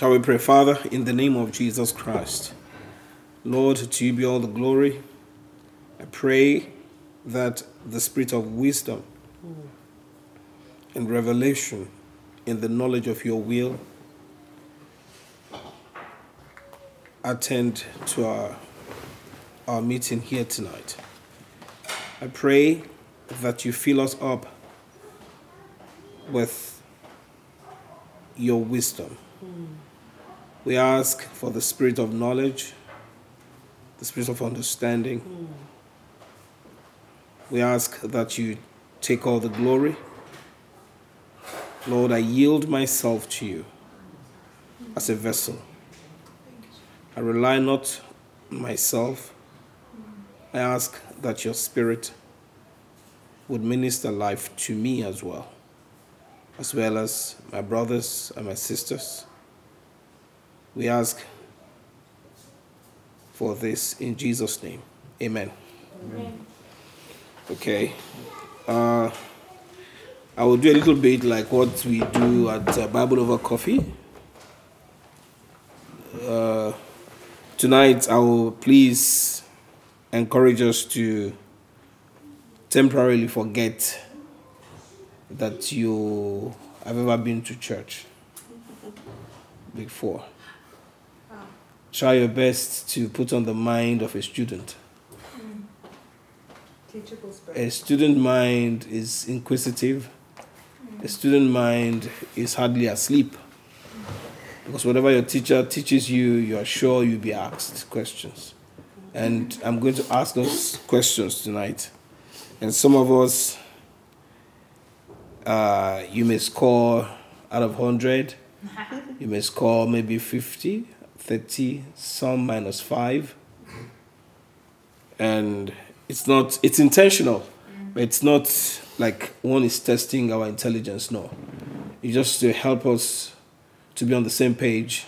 Shall we pray, Father, in the name of Jesus Christ? Lord, to you be all the glory. I pray that the spirit of wisdom and revelation in the knowledge of your will attend to our, our meeting here tonight. I pray that you fill us up with your wisdom. We ask for the spirit of knowledge, the spirit of understanding. We ask that you take all the glory. Lord, I yield myself to you as a vessel. I rely not on myself. I ask that your spirit would minister life to me as well, as well as my brothers and my sisters. We ask for this in Jesus' name. Amen. Amen. Okay. Uh, I will do a little bit like what we do at uh, Bible Over Coffee. Uh, tonight, I will please encourage us to temporarily forget that you have ever been to church before. Try your best to put on the mind of a student. Teachable spirit. A student mind is inquisitive. A student mind is hardly asleep. Because whatever your teacher teaches you, you are sure you'll be asked questions. And I'm going to ask those questions tonight. And some of us, uh, you may score out of 100, you may score maybe 50, 30, some minus 5. And it's not, it's intentional, but it's not like one is testing our intelligence, no. It's just to help us to be on the same page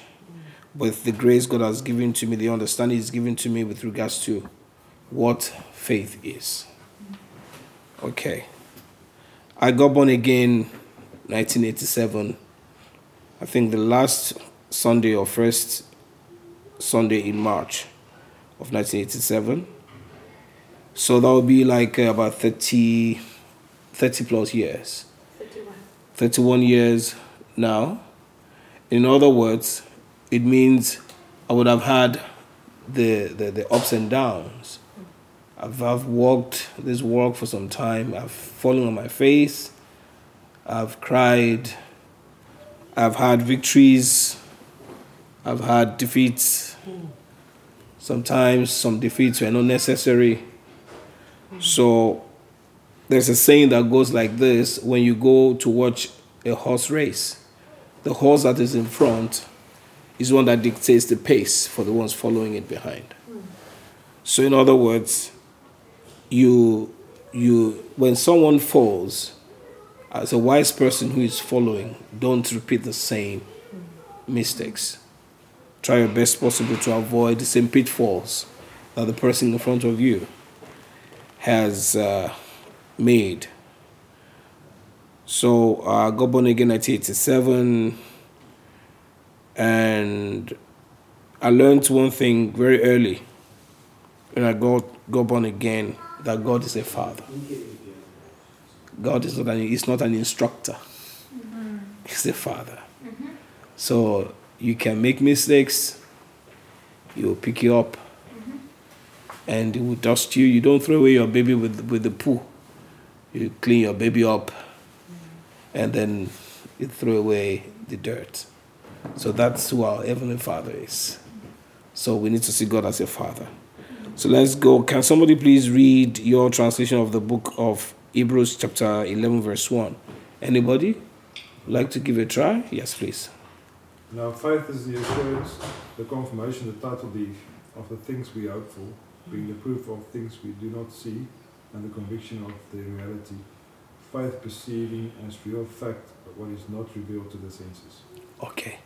with the grace God has given to me, the understanding He's given to me with regards to what faith is. Okay. I got born again 1987. I think the last Sunday or first Sunday in March of 1987. So that would be like uh, about 30, 30 plus years. 31. 31 years now. In other words, it means I would have had the, the, the ups and downs. I've, I've walked this walk for some time. I've fallen on my face. I've cried. I've had victories. I've had defeats. Sometimes some defeats were not necessary. So there's a saying that goes like this when you go to watch a horse race, the horse that is in front is one that dictates the pace for the ones following it behind. So in other words, you you when someone falls, as a wise person who is following, don't repeat the same mistakes. Try your best possible to avoid the same pitfalls that the person in front of you has uh, made. So I uh, got born again in 1987, and I learned one thing very early when I got, got born again that God is a father. God is not an, he's not an instructor, He's a father. So you can make mistakes, He will pick you up, mm-hmm. and He will dust you. You don't throw away your baby with, with the poo. You clean your baby up, mm-hmm. and then you throw away the dirt. So that's who our Heavenly Father is. So we need to see God as a Father. So let's go. Can somebody please read your translation of the book of Hebrews, chapter 11, verse 1? Anybody like to give a try? Yes, please. Now faith is the assurance, the confirmation, the title deed of the things we hope for, being the proof of things we do not see, and the conviction of their reality. Faith perceiving as real fact what is not revealed to the senses. Okay.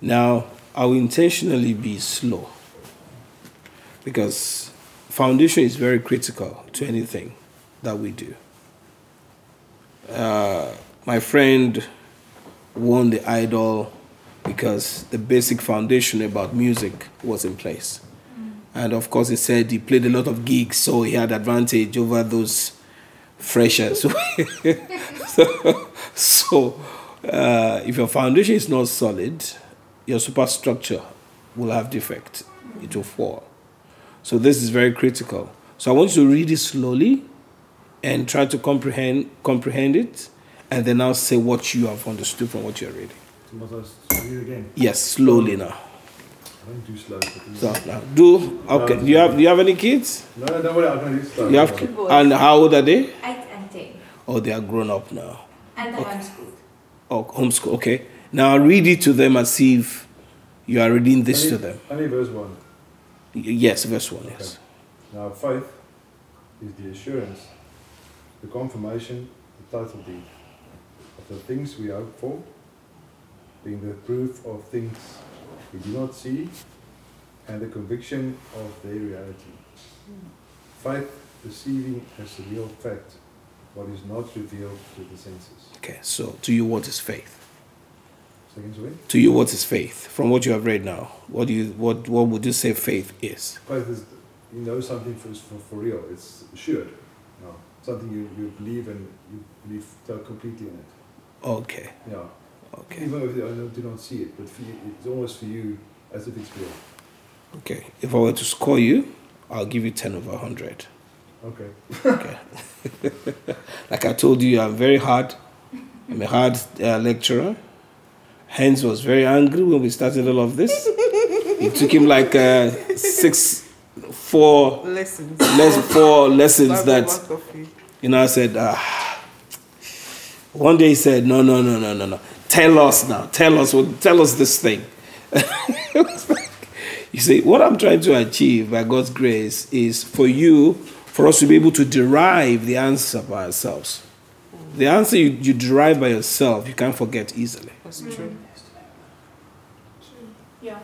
Now, I will intentionally be slow because foundation is very critical to anything that we do. Uh, my friend won the Idol because the basic foundation about music was in place. And of course, he said he played a lot of gigs, so he had advantage over those freshers. so, so uh, if your foundation is not solid, your superstructure will have defect. It will fall. So this is very critical. So I want you to read it slowly and try to comprehend comprehend it, and then I'll say what you have understood from what you're reading. Must I read again? Yes, slowly now. I don't do slow. but- So now do okay. Do you have do you have any kids? No, no, don't worry, I'm going to do slow. You have Two boys. and how old are they? 8 and 10. Oh, they are grown up now. And the homeschool. Oh, homeschool. Okay. Now read it to them and see if you are reading this only, to them. Only verse 1. Y- Yes, verse one. Yes. Now, faith is the assurance, the confirmation, the title deed of the things we hope for, being the proof of things we do not see, and the conviction of their reality. Faith perceiving as a real fact what is not revealed to the senses. Okay. So to you, what is faith? To you, what is faith? From what you have read now, what do you what what would you say faith is? Faith is you know something for, for, for real. It's assured. No, something you, you believe and you believe completely in it. Okay. Yeah. Okay. Even if I do not see it, but for you, it's almost for you as if it's real. Okay. If I were to score you, I'll give you ten over hundred. Okay. Okay. like I told you, I'm very hard. I'm a hard uh, lecturer. Hence was very angry when we started all of this. It took him like uh, six, four, Lessons. less, four lessons that you. you know. I said. Ah. One day he said, "No, no, no, no, no, no. Tell us now. Tell us. what- Tell us this thing." It was like- you see, what I'm trying to achieve by God's grace is for you, for us to be able to derive the answer by ourselves. The answer you, you derive by yourself, you can't forget easily. That's true. Yeah.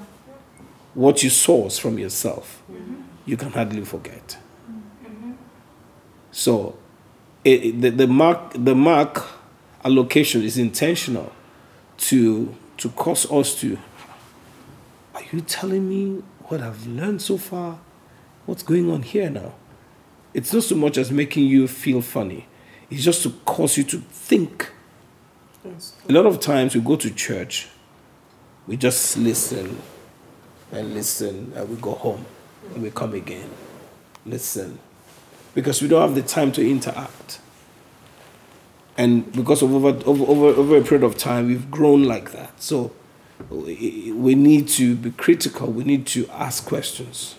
What you source from yourself, mm-hmm. you can hardly forget. Mm-hmm. So, it, it- the, the mark the mark allocation is intentional to to cause us to. Are you telling me what I've learned so far? What's going on here now? It's not so much as making you feel funny. It's just to cause you to think. Yes. A lot of times we go to church, we just listen and listen, and we go home and we come again. Listen. Because we don't have the time to interact. And because of over, over, over, over a period of time, we've grown like that. So we we need to be critical, we need to ask questions.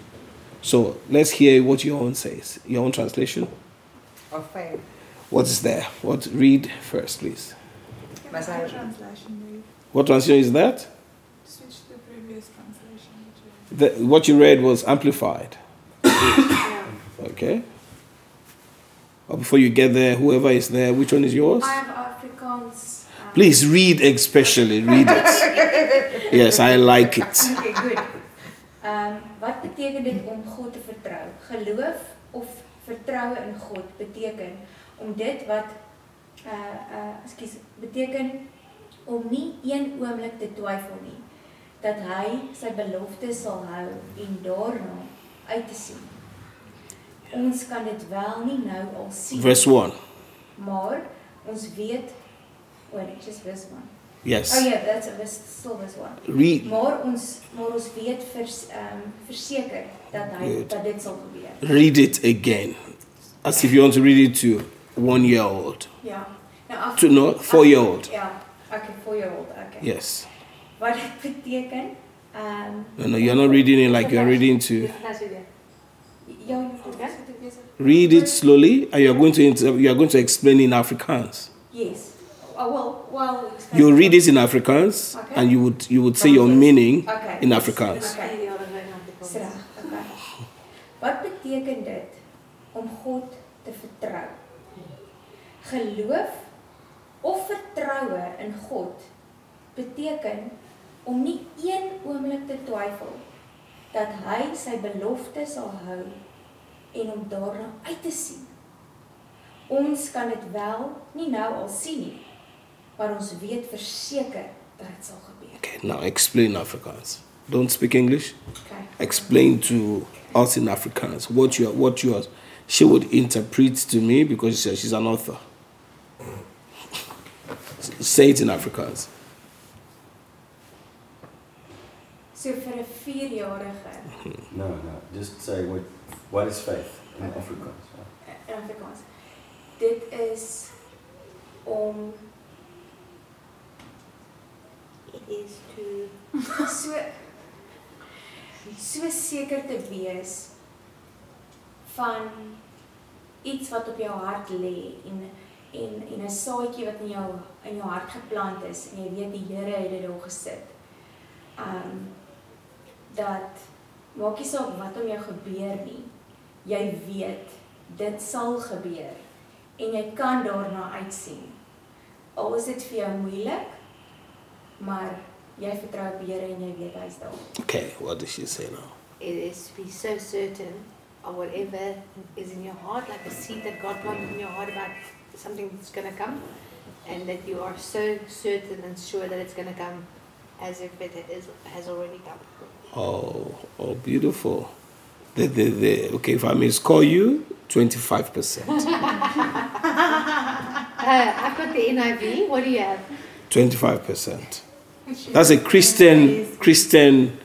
So let's hear what your own says, your own translation. Of faith. What is there? What read first, please. Mas My I- translation, maybe. What translation is that? Switch to the previous translation. The, what you read was amplified. Yeah. Okay. But before you get there, whoever is there, which one is yours? I have Afrikaans. um, Please read, especially read it. Yes, I like it. Okay, good. Ehm wat beteken dit om God te vertrou? Geloof of vertroue in God beteken om dit wat uh uh ekskuus beteken om nie een oomblik te twyfel nie dat hy sy beloftes sal hou en daarna uit te sien. Ons kan dit wel nie nou al sien Verse 1. maar ons weet oh just verse 1. Yes. Oh yeah, that's a verse, still verse 1. Read. Maar ons maar ons weet vers ehm um, verseker dat hy Good. dat dit sal gebeur. Read it again. As if you want to read it to one year old. Ja. Nou af To no, four year old. Ja, okay, 4 year old. Okay. Yes. Wat dit beteken ehm No, no, you're not reading it like you're reading to. Read it slowly, and you're going to inter- you're going to explain in Afrikaans. Yes. Oh, well, well. You read it in Afrikaans, Okay. and you would you would say your meaning Okay. in Afrikaans. Okay. Sra, okay. Wat beteken dit om God te vertrou? Geloof of vertroue in God beteken om nie een oomblik te twyfel dat hy sy belofte sal hou en om daarna uit te sien. Ons kan dit wel nie nou al sien nie, maar ons weet verseker dat dit sal gebeur. Okay, now explain Afrikaans. Don't speak English. Okay. Explain to us in Afrikaans what you are, what you are. She would interpret to me because she she's an author. Say it in Afrikaans. So vir 'n 4-jarige No, no. Just say what. What is faith in Afrikaans? in Afrikaans. Dit is om it is to so so seker te wees van iets wat op jou hart lê en en en 'n saadjie wat in jou in jou hart geplant is en jy weet die Here het dit daar gesit. Um dat maak nie saak wat om jou gebeur nie. Jy weet dit sal gebeur en jy kan daarna uitsien. Al is dit vir jou moeilik, maar jy vertrou op Here en jy weet hy's daar. Okay, what does she say now? It is to be so certain of whatever is in your heart, like a seed that God planted in your heart about something that's going to come, and that you are so certain and sure that it's going to come as if it is, has already come. Oh, oh, beautiful. The, the, the, okay, if I may call you, 25%. Uh, I've got the NIV. What do you have? 25%. That's a Christian, Christian,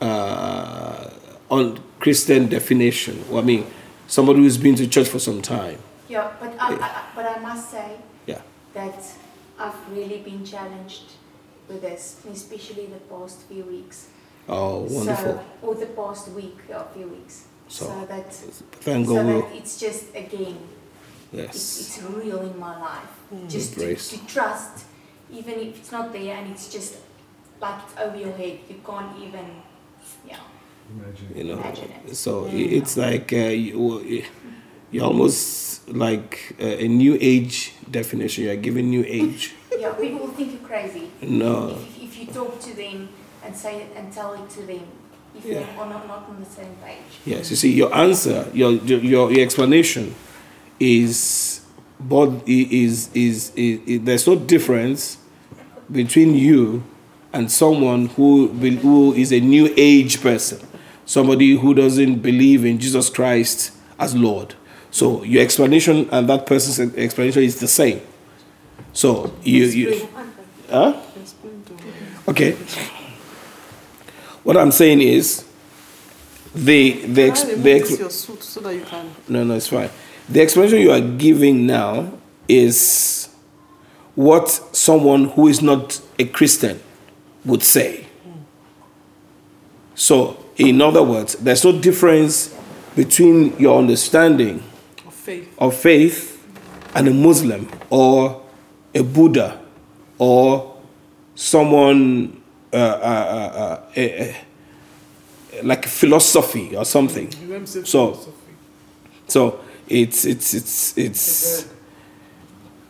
Uh, on Christian definition. Well, I mean, somebody who's been to church for some time. Ja, but I, I, but I must say Yeah. that I've really been challenged with this, especially the past few weeks. Oh, wonderful. So, or the past week, yeah, few weeks. So, So, that Thank so God. that we'll- it's just a game. Yes. it's real in my life. Just to, to trust, even if it's not there and it's just like it's over your head. You can't even, yeah. Imagine. You know, Imagine it. so i- it's like uh, you, you're almost like uh, a new age definition. You're giving new age. Yeah, people will think you're crazy. No. If, if you talk to them and say it and tell it to them, if Yeah. they are not, not on the same page. Yes, you see, your answer, your your, your explanation is, but is, is, is, is there's no difference between you and someone who who is a new age person, somebody who doesn't believe in Jesus Christ as Lord. So your explanation and that person's explanation is the same. So you, you huh? Okay. What I'm saying is, the the, ex, the remove ex, suit so that you can. no no it's fine. The explanation you are giving now is what someone who is not a Christian would say. So, in other words, there's no difference between your understanding Of faith. of faith and a Muslim or a Buddha or someone uh, uh, uh, uh, eh, eh, like philosophy or something. Want So- philosophy. So it's it's it's it's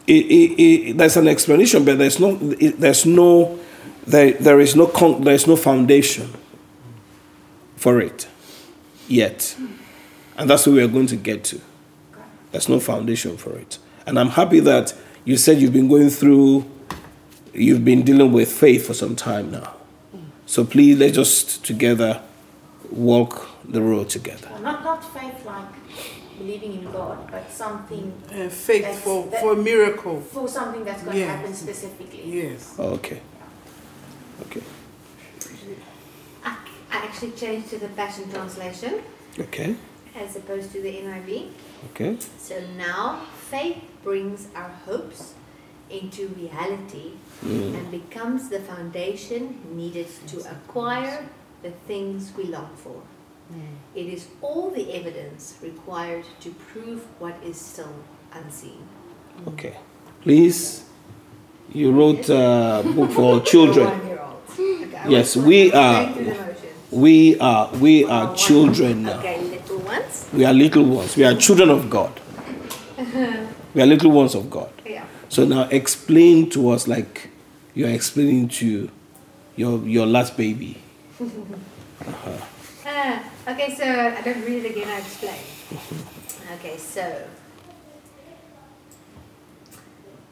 it, it, it, there's an explanation, but there's no it, there's no there there is no con, there is no foundation for it yet, and that's where we are going to get to. There's no foundation for it, and I'm happy that you said you've been going through, you've been dealing with faith for some time now. So please let's just together walk the road together. Well, not, not faith like believing in God, but something Uh, faith for, that- for a miracle. for something that's going to happen specifically. Yes. Okay. Okay. I, I actually changed to the Passion Translation Okay. as opposed to the NIV. Okay. So now faith brings our hopes into reality Mm. and becomes the foundation needed to acquire the things we long for. It is all the evidence required to prove what is still unseen. Okay. Please. You wrote a book for children. One-year-old. Okay, Yes, we are- through the motions. We are we are one- children now. Okay, little ones. We are little ones. We are children of God. We are little ones of God. Yeah. So now explain to us like you are explaining to your your last baby. Ah, okay, so I don't read it again, I explain. Okay, so.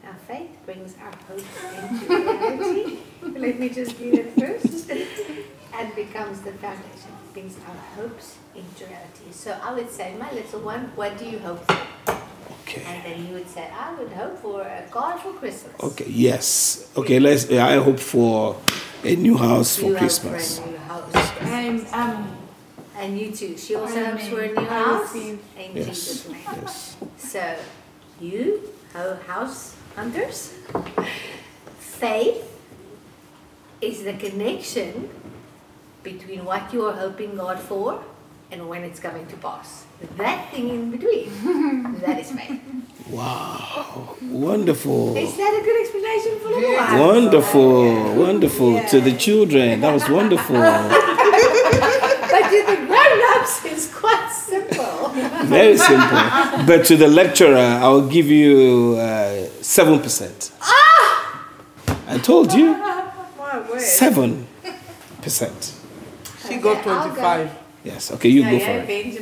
Our faith brings our hope into reality Let me just read it first. and becomes the foundation, brings our hopes into reality. So I would say, my little one, what do you hope for? Okay. And then you would say, I would hope for a car for Christmas. Okay. Yes. Okay. Let's. I hope for a new house You for hope Christmas. For a new house. And um, And you too. She also hopes for a new I house. receive. In Yes. Jesus' name. Yes. So, you, ho- house hunters, faith is the connection between what you are hoping God for and when it's coming to pass. That thing in between, that is faith. Wow. Wonderful. Is that a good explanation for little ones? Wonderful. Wonderful. To the children. That was wonderful. But to the grown-ups, it's quite simple. Very simple. But to the lecturer, I'll give you uh, seven percent. Ah! I told you my word. seven percent. She got Okay, I'll 25. Yes. Okay, you No, go yeah, for it.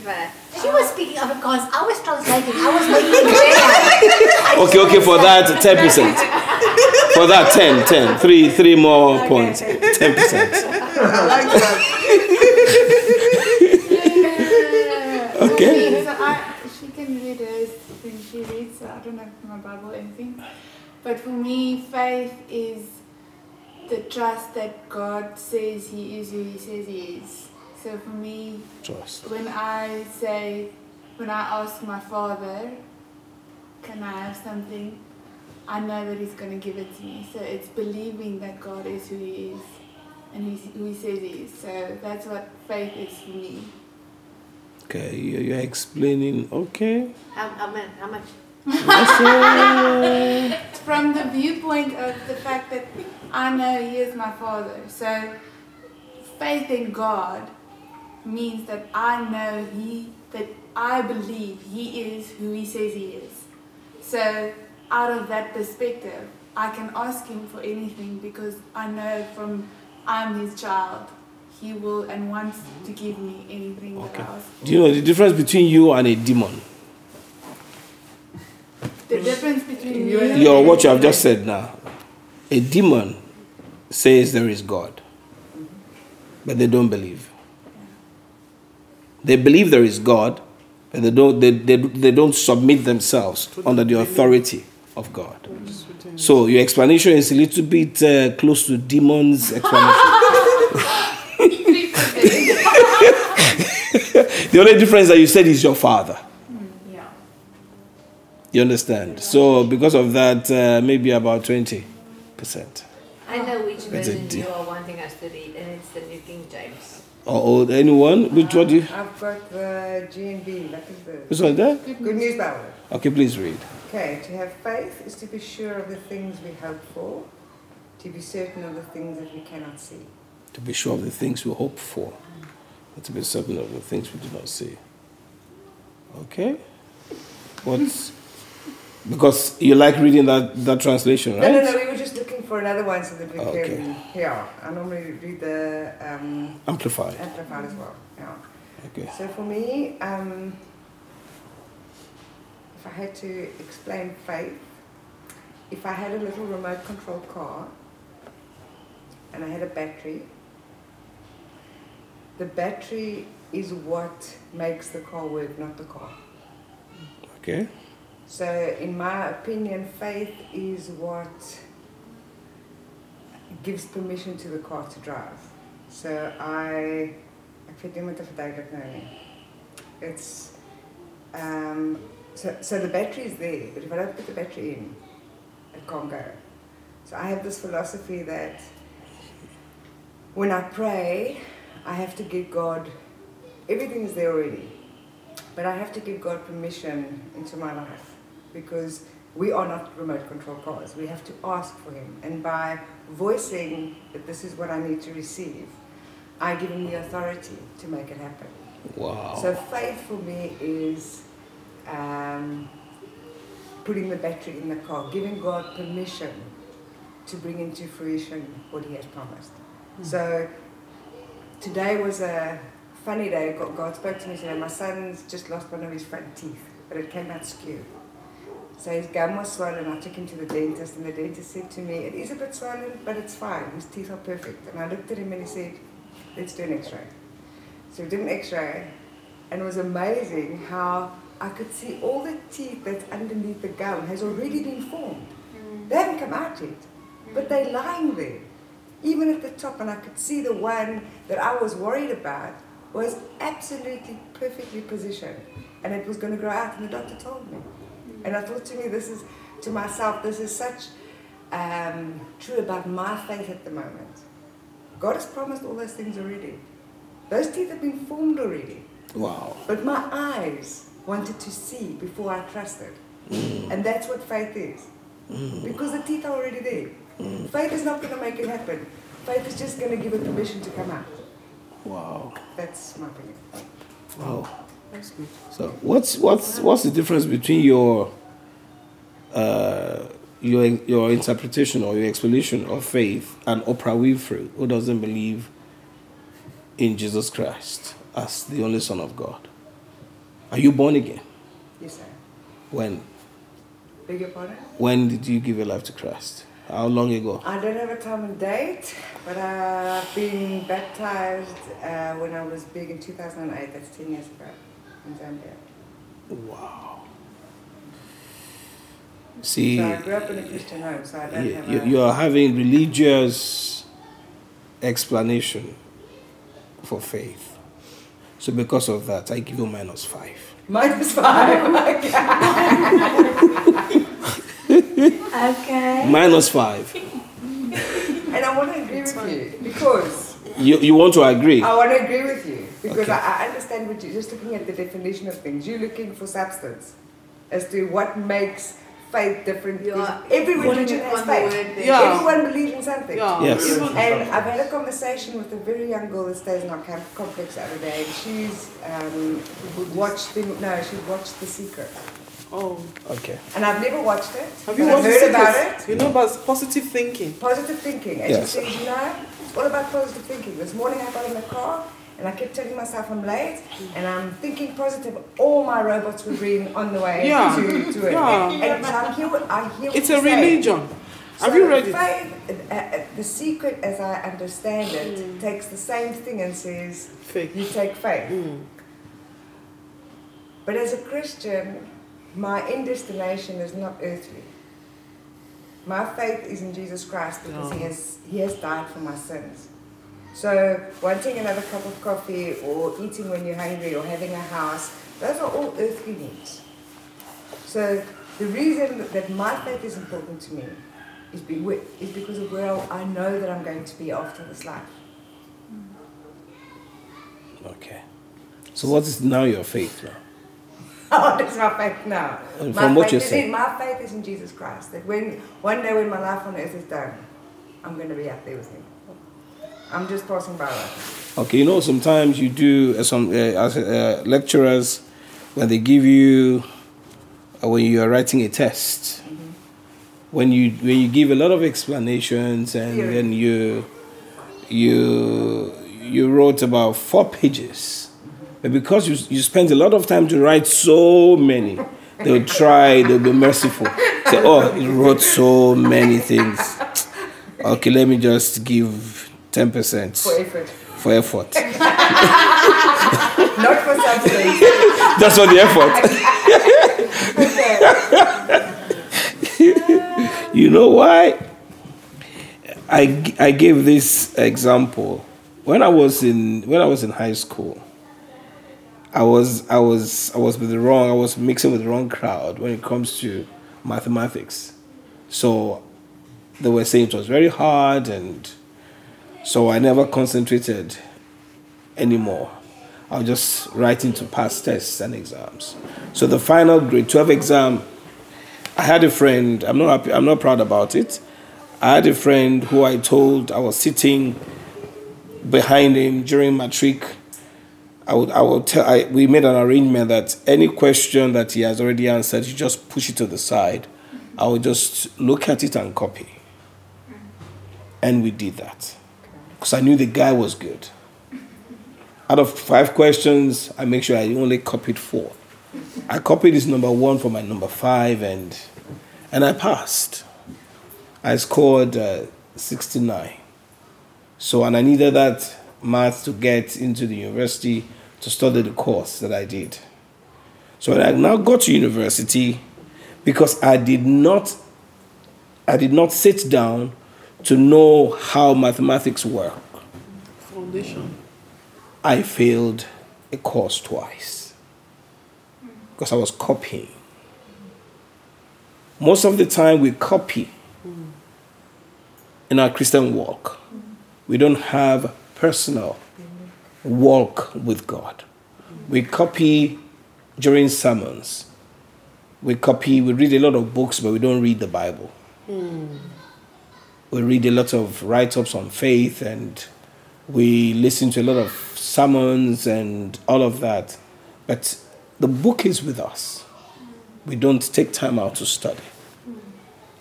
She was speaking of a cause. I was translating. I was making. Okay, okay, for that, ten percent. For that, 10, 10. Three, three more points. Ten percent. I like that. Okay. So I, she can read hers when she reads. So I don't have my Bible or anything. But for me, faith is the trust that God says He is who He says He is. So for me, Trust. when I say, when I ask my Father, can I have something? I know that He's going to give it to me. So it's believing that God is who He is and who He- who He says He is. So that's what faith is for me. Okay, you- you're explaining. Okay. How, how, much, how much? That's, from the viewpoint of the fact that I know He is my Father. So faith in God means that I know He, that I believe He is who He says He is. So out of that perspective, I can ask Him for anything because I know from I'm His child, He will and wants to give me anything Okay. that I ask. do you know the difference between you and a demon? The difference between You you and- Your what you have just said now. A demon says there is God, but they don't believe. They believe there is God, but they don't. They, they, they don't submit themselves under the authority of God. So your explanation is a little bit uh, close to demon's explanation. the only difference that you said is your father. Yeah. You understand? So because of that, uh, maybe about twenty percent. I know which version you are wanting us to read, and it's the New King James. Or anyone? Which one do you? I've got the GNB, that is the Which one there? Good News Bible. Okay, please read. Okay, to have faith is to be sure of the things we hope for, to be certain of the things that we cannot see. To be sure of the things we hope for, and to be certain of the things we do not see. Okay. What's because you like reading that that translation, right? No, no, no, we were just looking for another one so that we Okay. can, yeah, I normally read the um, Amplified. Amplified as well, yeah. Okay. So for me, um, if I had to explain faith, if I had a little remote control car and I had a battery, the battery is what makes the car work, not the car. Okay. So, in my opinion, faith is what gives permission to the car to drive. So, I. Ek weet nie hoe om dit te. It's. Um, so, so the battery is there, but if I don't put the battery in, it can't go. So, I have this philosophy that when I pray, I have to give God. Everything is there already. But I have to give God permission into my life because we are not remote control cars. We have to ask for Him. And by voicing that this is what I need to receive, I give Him the authority to make it happen. Wow. So faith for me is um, putting the battery in the car, giving God permission to bring into fruition what He has promised. So today was a funny day. God, God spoke to me today. My son's just lost one of his front teeth, but it came out skew. So his gum was swollen. I took him to the dentist, and the dentist said to me, "It is a bit swollen, but it's fine. His teeth are perfect." And I looked at him and he said, "Let's do an X-ray." So we did an X-ray, and it was amazing how I could see all the teeth that's underneath the gum has already been formed. Mm. They haven't come out yet, but mm. they're lying there, even at the top. And I could see the one that I was worried about was absolutely perfectly positioned, and it was going to grow out. And the doctor told me. And I thought to me, this is, to myself, this is such um, true about my faith at the moment. God has promised all those things already. Those teeth have been formed already. Wow. But my eyes wanted to see before I trusted. Mm. And that's what faith is. Mm. Because the teeth are already there. Mm. Faith is not going to make it happen. Faith is just going to give it permission to come out. Wow. That's my opinion. Wow. That's good. So what's what's what's the difference between your uh, your your interpretation or your explanation of faith and Oprah Winfrey, who doesn't believe in Jesus Christ as the only Son of God? Are you born again? Yes, sir. When Beg your pardon? when did you give your life to Christ? How long ago? I don't have a time and date, but I've been baptized uh, when I was big in 2008. That's 10 years ago in Zambia. Wow. See, So I grew up in a Christian home, so I don't you, have a... you are having religious explanation for faith. So because of that, I give you minus five. Minus five. Okay. Okay. Minus five. and I want to agree with you because You, you want to agree? I want to agree with you because Okay. I, I understand what you're just looking at the definition of things. You're looking for substance as to what makes faith different. You because are every putting religion has faith. Yeah. Everyone believes in something. Yeah. Yes. And I've had a conversation with a very young girl that stays in our camp complex the other day, and she's um, watched the no, she watched The Secret, Oh. Okay. and I've never watched it. Have you I've watched heard the about Secret? it? You know about positive thinking. Positive thinking, and Yes. she said, you know, it's all about positive thinking. This morning I got in the car. And I kept telling myself I'm late, and I'm thinking positive. All my robots were green on the way Yeah. to, to it. Yeah. And so I hear what, I hear It's you a say. religion. Have So you read it? Faith, uh, uh, the secret, as I understand it, Mm. takes the same thing and says, Faith. you take faith. Mm. But as a Christian, my end destination is not earthly. My faith is in Jesus Christ because he, has, he has died for my sins. So, wanting another cup of coffee or eating when you're hungry or having a house, those are all earthly needs. So, the reason that my faith is important to me is, be, is because of where I know that I'm going to be after this life. Okay. So what is now your faith now? Oh, that's my faith now. And My from what faith you're is saying. in, my faith is in Jesus Christ. That when one day when my life on earth is done, I'm going to be up there with Him. I'm just passing by. Okay, you know sometimes you do uh, some uh, as uh, lecturers when they give you uh, when you are writing a test when you when you give a lot of explanations and then you you you wrote about four pages. But because you you spent a lot of time to write so many they'll try they'll be merciful. Say oh you wrote so many things. Okay let me just give 10% For effort. for effort Not for substance. That's for the effort. you know why? I, I gave this example when I was in when I was in high school. I was I was I was with the wrong I was mixing with the wrong crowd when it comes to mathematics. So they were saying it was very hard and so I never concentrated anymore. I was just writing to pass tests and exams. So the final grade 12 exam, I had a friend, I'm not happy, I'm not proud about it. I had a friend who I told I was sitting behind him during matric. I would I would tell I, we made an arrangement that any question that he has already answered, you just push it to the side. I would just look at it and copy. And we did that. Because I knew the guy was good out of five questions, I make sure I only copied four. I copied his number one for my number five, and and I passed. I scored uh, 69. So, and I needed that math to get into the university to study the course that I did. So when I now got to university, because I did not, I did not sit down to know how mathematics work. Foundation. I failed a course twice because I was copying. Most of the time, we copy in our Christian walk. We don't have personal walk with God. We copy during sermons. We copy, we read a lot of books, but we don't read the Bible. Hmm. We read a lot of write ups on faith and we listen to a lot of sermons and all of that. But the book is with us. We don't take time out to study.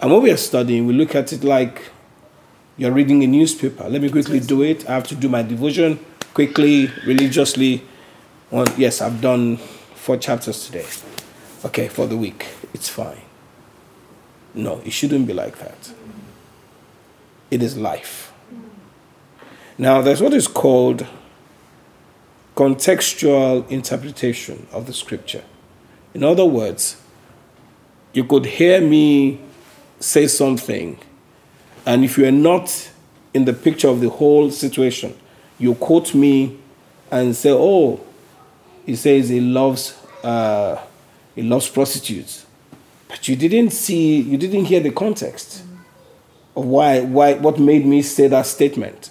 And when we are studying, we look at it like you're reading a newspaper. Let me quickly do it. I have to do my devotion quickly, religiously. One, yes, I've done four chapters today. Okay, for the week. It's fine. No, it shouldn't be like that. It is life. Now, there's what is called contextual interpretation of the scripture. In other words, you could hear me say something, and if you are not in the picture of the whole situation, you quote me and say, "Oh, he says he loves uh, he loves prostitutes," but you didn't see, you didn't hear the context why, why, what made me say that statement.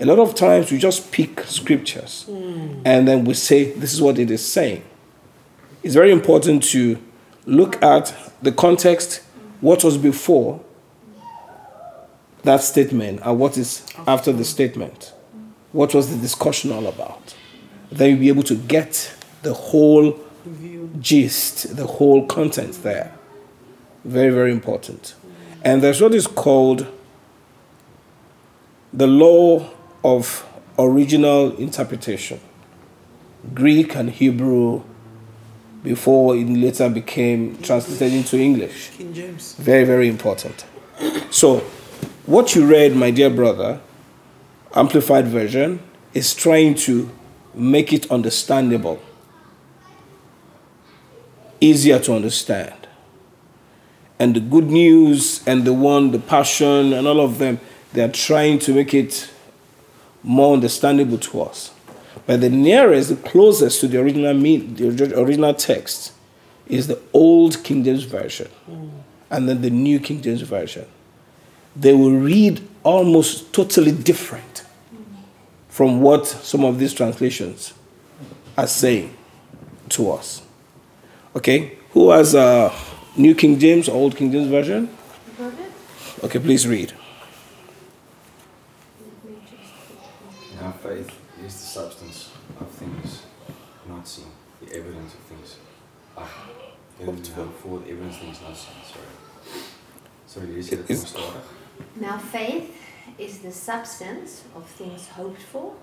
A lot of times we just pick scriptures hmm. and then we say, this is what it is saying. It's very important to look at the context, what was before that statement, and what is after the statement. What was the discussion all about? Then you'll be able to get the whole gist, the whole content there. Very, very important. And there's what is called the law of original interpretation. Greek and Hebrew before it later became translated into English. King James. Very, very important. So, what you read, my dear brother, Amplified Version, is trying to make it understandable, easier to understand. And the good news and the one, the passion, and all of them, they are trying to make it more understandable to us. But the nearest, the closest to the original mean, the original text, is the old King James version, and then the New King James version. They will read almost totally different from what some of these translations are saying to us. Okay, who has a New King James or Old King James version? Okay, please read. Now faith is the substance of things not seen, the evidence of things. Ah, Hoped for. the evidence of things not seen. Sorry. Sorry, did you say that Is- from start? Now, faith is the substance of things hoped for,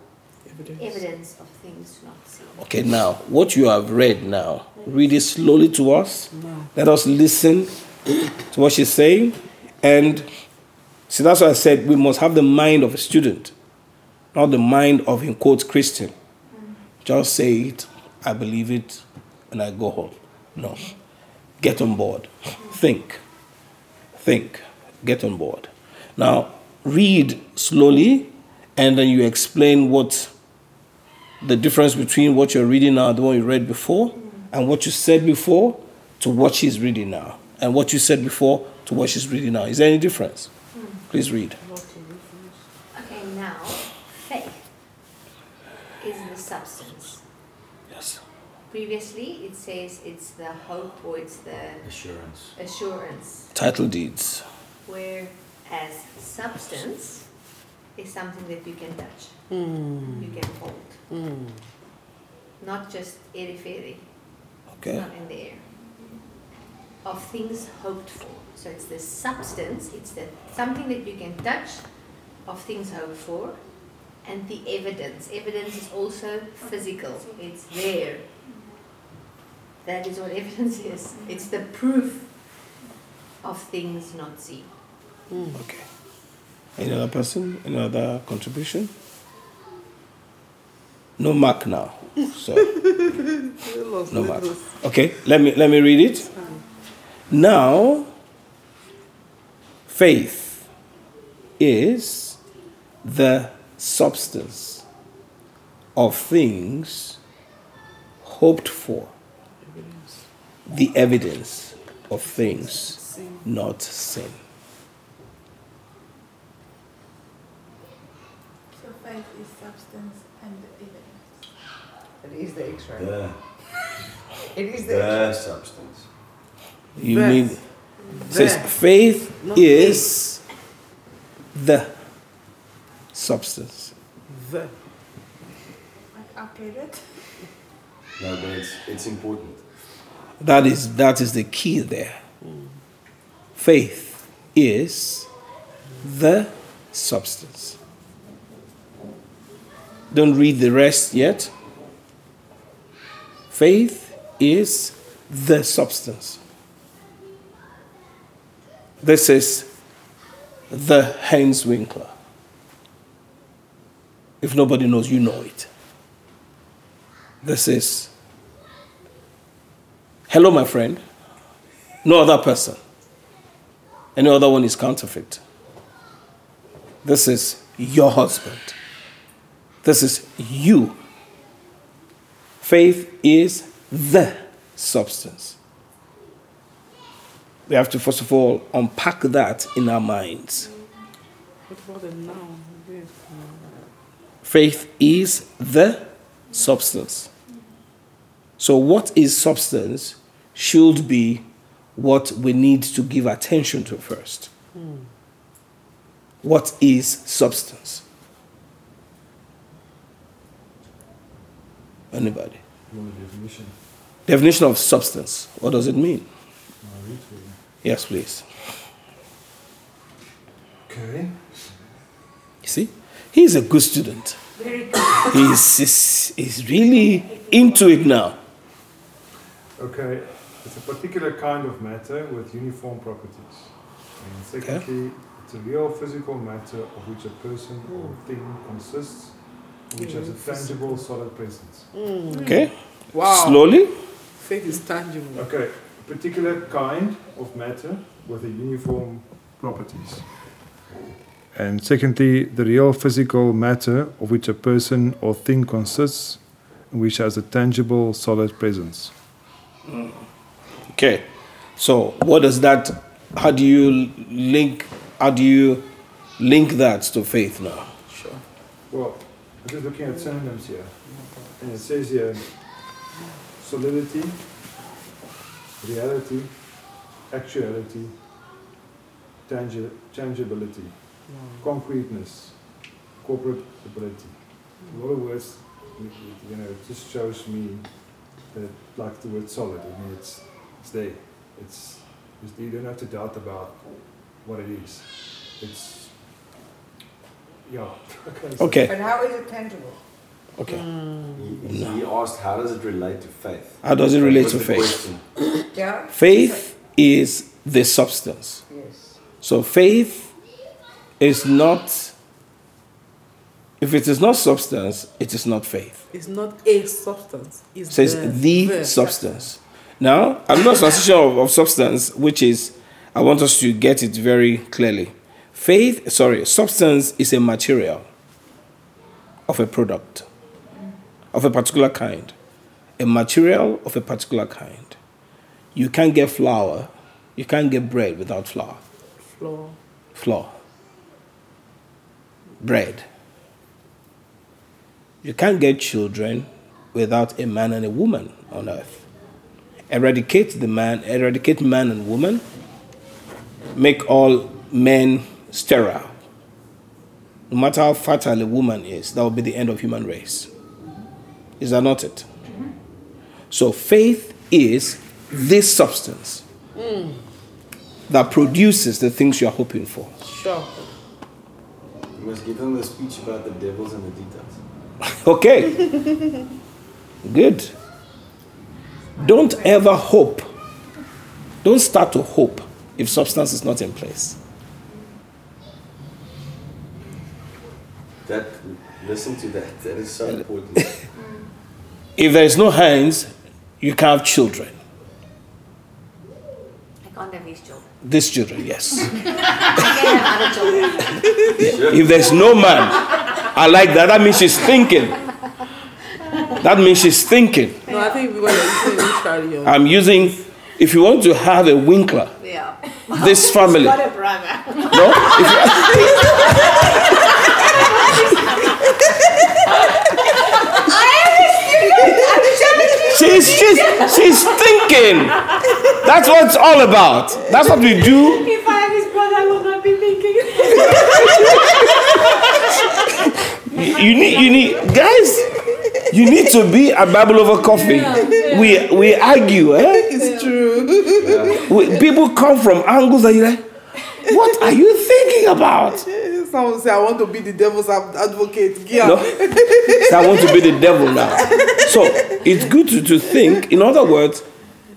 Evidence. evidence of things not seen. Okay, now what you have read now, read it slowly to us. No. Let us listen to what she's saying. And see, that's why I said we must have the mind of a student, not the mind of, in quotes, Christian. Mm. Just say it, I believe it, and I go home. No. Get on board. Think. Think. Get on board. Now, read slowly, and then you explain what the difference between what you're reading now the one you read before, and what you said before to what she's reading now, and what you said before to what she's reading now. Is there any difference? Please read. Okay, now, faith is the substance. Yes. Previously, it says it's the hope or it's the Assurance. assurance, Title deeds. whereas substance is something that you can touch, Mm. you can hold, Mm. not just airy fairy. Okay. Not in the air. Of things hoped for. So it's the substance, it's the something that you can touch of things hoped for. And the evidence. Evidence is also physical. It's there. That is what evidence is. It's the proof of things not seen. Okay. Any other person? Any other contribution? No mark now. So no mark. Okay, let me let me read it. Now faith is the substance of things hoped for, the evidence of things not seen. So faith is substance and evidence. It is the X-ray. The, It is the the X-ray. substance. You That- mean it says faith Not is the substance. The. Like I get it. No, but it's, it's important. That is that is the key there. Faith is the substance. Don't read the rest yet. Faith is the substance. This is the Heinz Winkler. If nobody knows, you know it. This is Hello, my friend. No other person. Any other one is counterfeit. This is your husband. This is you. Faith is the substance. We have to, first of all, unpack that in our minds. What about the noun? Faith is the substance. So, what is substance should be what we need to give attention to first. Hmm. What is substance? Anybody? You want definition? Definition of substance. What does it mean? I'll read for you. Yes, please. Okay. You see, he's a good student. Very good. He's, he's, he's really into it now. Okay, it's a particular kind of matter with uniform properties. And secondly, it's a real physical matter of which a person or thing consists, and which has a tangible, solid presence. Mm. Okay? Wow. Slowly. Faith is tangible. Okay, a particular kind of matter with a uniform properties. And secondly, the real physical matter of which a person or thing consists, which has a tangible, solid presence. Okay. So what does that how do you link how do you link that to faith now? Sure. Well, I'm just looking at synonyms here. And it says here solidity, reality, actuality, tangi- tangibility, concreteness, corporate ability. A lot of words, you know, it just shows me that, like the word solid, I mean, it's, it's there. It's, it's, you don't have to doubt about what it is. It's, yeah. Okay. Okay. But how is it tangible? Okay. He, he asked, how does it relate to faith? How does it relate was to the faith? question. Yeah? Faith is the substance. Yes. So faith is not if it is not substance, it is not faith. It's not a substance. It's It says the, substance. Now, another translation of, of substance, which is, I want us to get it very clearly. Faith, sorry, substance is a material of a product of a particular kind. A material of a particular kind. You can't get flour, you can't get bread without flour. Floor. Flour. Bread. You can't get children without a man and a woman on earth. Eradicate the man, eradicate man and woman, make all men sterile. No matter how fertile a woman is, that will be the end of human race. Is that not it? So faith is this substance that produces the things you are hoping for. Sure. You must give them the speech about the devils and the details. Okay. Good. Don't ever hope. Don't start to hope if substance is not in place. That, listen to that. That is so important. If there is no hands, you can't have children. I can't have these children. These children, yes. I can have other children. If there's no man, I like that. That means she's thinking. That means she's thinking. No, I think we're going to carry on. I'm using, if you want to have a winkler, Yeah. this family. Got a brother. No? If you- she's, she's, she's thinking. That's what it's all about. That's what we do. If I have his brother, I will not be thinking. You need, you need, guys, you need to be a Bible over coffee. We, we argue, eh? It's true. We, people come from angles that you're like, what are you thinking about? Someone say, I want to be the devil's advocate. Yeah. No. So I want to be the devil now. So it's good to, to think, in other words,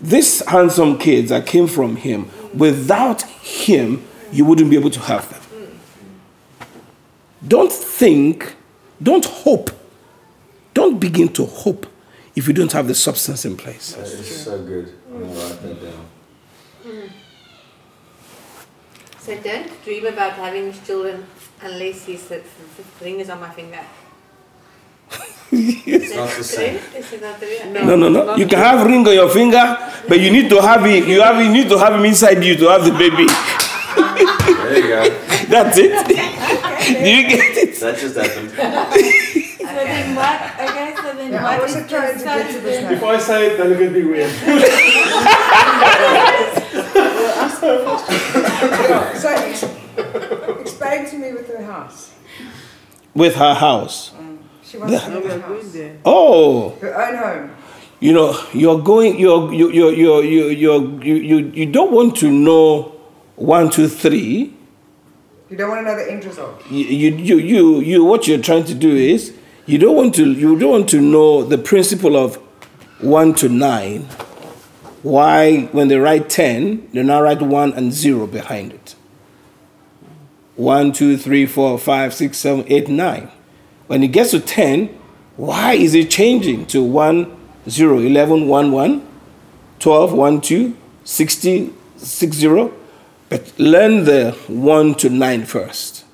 these handsome kids that came from him, without him, you wouldn't be able to have them. Don't think, don't hope, don't begin to hope if you don't have the substance in place. That is so good. I'm gonna write that down. So don't dream about having children unless he the, the ring is on my finger. It's not the same. Is it not the ring? No, no, no. You can have ring on your finger, but you need to have it. You have you need to have him inside you to have the baby. There you go. That's it. Do you get it? That just happened. So then what? Okay, so then Yeah, I what wasn't is trying to get to this substance? now. If I say it, then it could be weird. So ex- explain to me with her house. With her house. Mm. She wants the, her house. Oh. Her own home. You know, you're going. You're you you you you you you you don't want to know one two three. You don't want to know the end result. You, you, you, you, what you're trying to do is you don't want to you don't want to know the principle of one to nine. Why, when they write ten, they now write one and zero behind it. One, two, three, four, five, six, seven, eight, nine. When it gets to 10, why is it changing to 1, 0, 11, 1, 1, 12, 1, 2, 16, 6, 0? But learn the 1 to 9 first.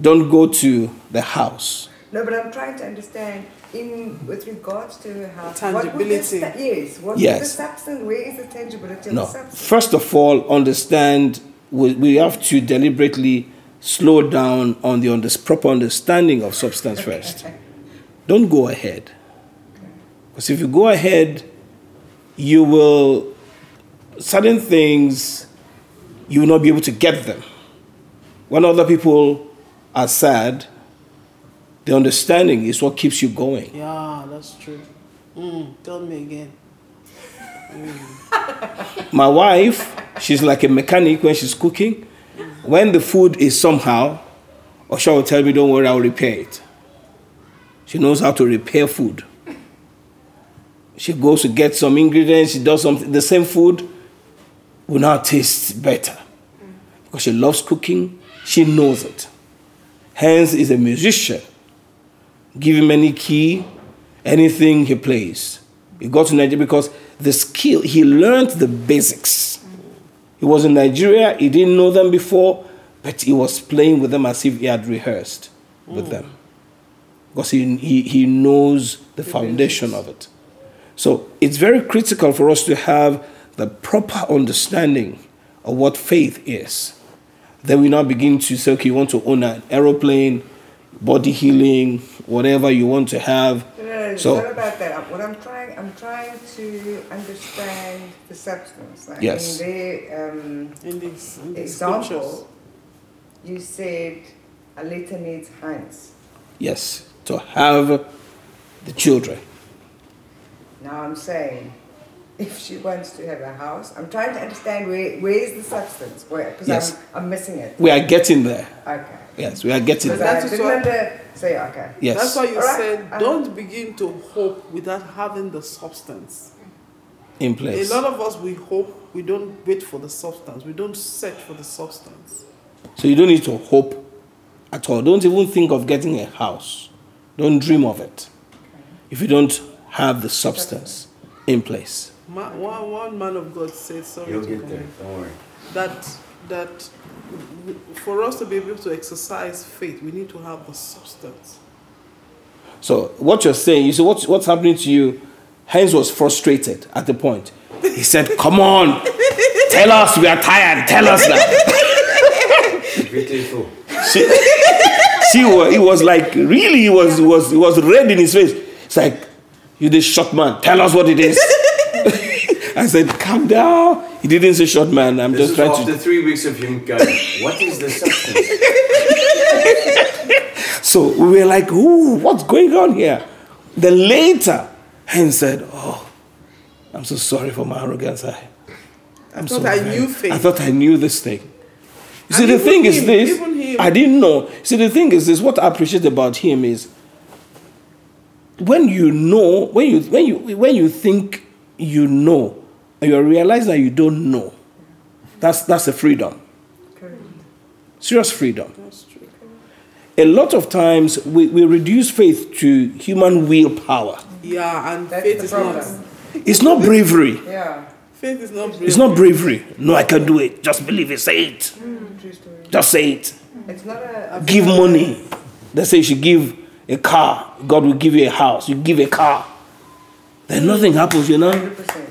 Don't go to the house. No, but I'm trying to understand in with regards to her house. What would the Tangibility. yes. What Yes. is the substance? Where is the tangibility of No. the substance? First of all, understand we, we have to deliberately slow down on the on under, proper understanding of substance first. Don't go ahead. Because if you go ahead, you will, certain things, you will not be able to get them. When other people are sad, the understanding is what keeps you going. Yeah, that's true. Mm, tell me again. My wife, she's like a mechanic when she's cooking. When the food is somehow, Osha will tell me, don't worry, I'll repair it. She knows how to repair food. She goes to get some ingredients, she does something, the same food will now taste better. Because she loves cooking, she knows it. Heinz, is a musician. Give him any key, anything he plays. He got to Nigeria because the skill, he learned the basics. He was in Nigeria, he didn't know them before, but he was playing with them as if he had rehearsed with mm. them. Because he, he, he knows the foundation of it. So it's very critical for us to have the proper understanding of what faith is. Then we now begin to say, okay, you want to own an aeroplane, body healing, whatever you want to have. No, no, no, So- not about that. What I'm trying, I'm trying to understand the substance. Like Yes. In the um, In this, in the scriptures. example, you said a letter needs hands. Yes, to have the children. Now I'm saying, if she wants to have a house, I'm trying to understand where where is the substance? Where because Yes. I'm I'm missing it. We are getting there. Okay. Yes, we are getting Because there. That is didn't what- say okay. Yes. That's why you Alright, said um, don't begin to hope without having the substance. in place. A lot of us, we hope, we don't wait for the substance. We don't search for the substance. So you don't need to hope at all. Don't even think of getting a house. Don't dream of it if you don't have the substance in place. Ma- one, one man of God said, sorry You'll to get there. Don't worry. that, that for us to be able to exercise faith, we need to have the substance. So what you're saying, you see what's what's happening to you. Heinz was frustrated at the point. He said, "Come on, tell us we are tired. Tell us that." Beautiful. See, see, wa- he was like really, he was he was he was red in his face. It's like, "You this short man, tell us what it is." I said, "Calm down." He didn't say short man. I'm This just is trying after to. three weeks of him going, what is the substance? So we were like, "Ooh, what's going on here?" Then later, Hen said, "Oh, I'm so sorry for my arrogance. I, I I'm thought so I very- knew faith. I thought I knew this thing. You see, And the even thing is this. I didn't know. See, the thing is this. What I appreciate about him is when you know, when you when you when you think you know, and you realize that you don't know. That's that's a freedom. Correct. Serious freedom. That's true. A lot of times we, we reduce faith to human willpower. Yeah, and That's faith is problem. not. It's not bravery. Yeah. Faith is not. bravery. It's not bravery. No, I can do it. Just believe it. Say it. Mm, true story. Just say it. It's not a. give money. They say you should give a car. God will give you a house. You give a car. Then nothing happens, you know. 100%.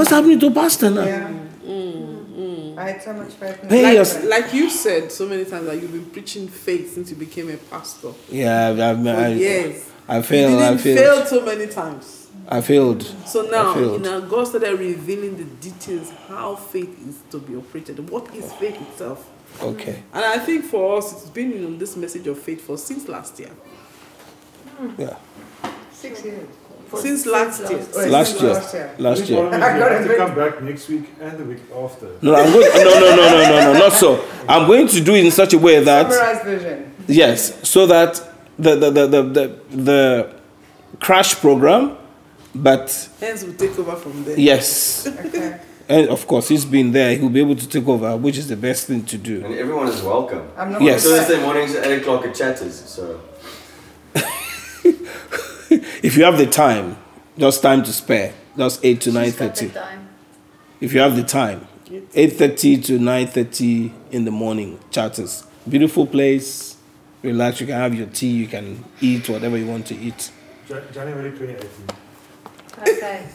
What's happening to pastor now? Yeah. Mm, mm. I had so much faith in Pay Like, like you said so many times that you've been preaching faith since you became a pastor. Yeah, I've, I, I, years. I You failed. I didn't failed. fail so many times. I failed. So now, I failed. now God started revealing the details how faith is to be operated. What is oh. faith itself? Okay. And I think for us, it's been in this message of faith for since last year. Yeah. Six years. Since last year. Last year. Last year. Last year. I you got have to come back next week and the week after. No, I'm going. No, no, no, no, no, no, not so. I'm going to do it in such a way that Summarized version. yes, so that the the the the, the, the crash program, but Heinz, we'll take over from there. yes, Okay. and of course he's been there. He'll be able to take over, which is the best thing to do. And everyone is welcome. I'm not Yes. gonna say- Thursday mornings at 8 o'clock at Chatters. So if you have the time, just time to spare, just eight to nine She's got the thirty. time. If you have the time, eight thirty to nine thirty in the morning, charters. Beautiful place. Relax. You can have your tea. You can eat whatever you want to eat. January 2018. Okay.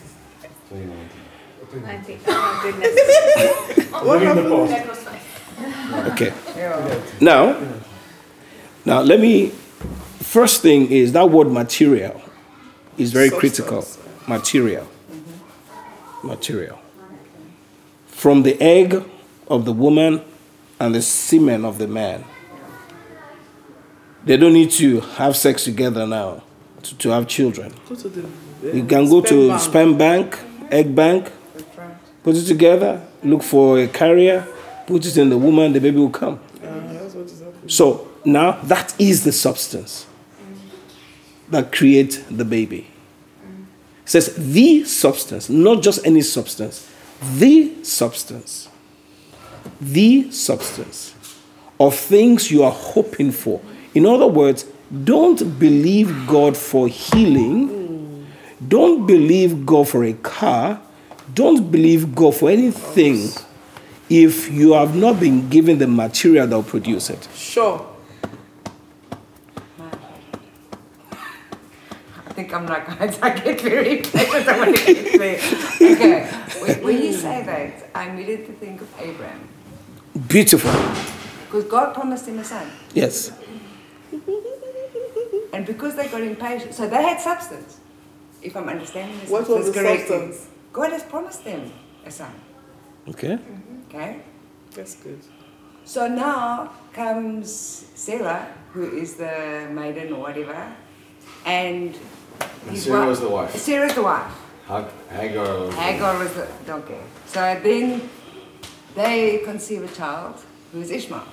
2019. 90. Oh my goodness. What Living in the happened? past. That was fine. Okay. Now, now let me. First thing is that word material is very critical. Substance. Material. Material. From the egg of the woman and the semen of the man. They don't need to have sex together now to, to have children. To the. You can go to bank. sperm bank, egg bank, put it together, look for a carrier, put it in the woman, the baby will come. Uh, that's what is. So now that is the substance that creates the baby. Says the substance, not just any substance, the substance, the substance of things you are hoping for. In other words, don't believe God for healing, don't believe God for a car, don't believe God for anything if you have not been given the material that will produce it. Sure. Think I'm like, I get very excited. I want to get there. Okay. When, when you say that, I immediately think of Abraham. Beautiful. Because God promised him a son. Yes. And because they got impatient, so they had substance. If I'm understanding this What was the correctly. substance? God has promised them a son. Okay. Okay? That's good. So now comes Sarah, who is the maiden or whatever, and And his Sarah wife- was the wife. Sarah's the wife. Hag- Hagar. was the- Hagar was the donkey. So then they conceive a child who is Ishmael.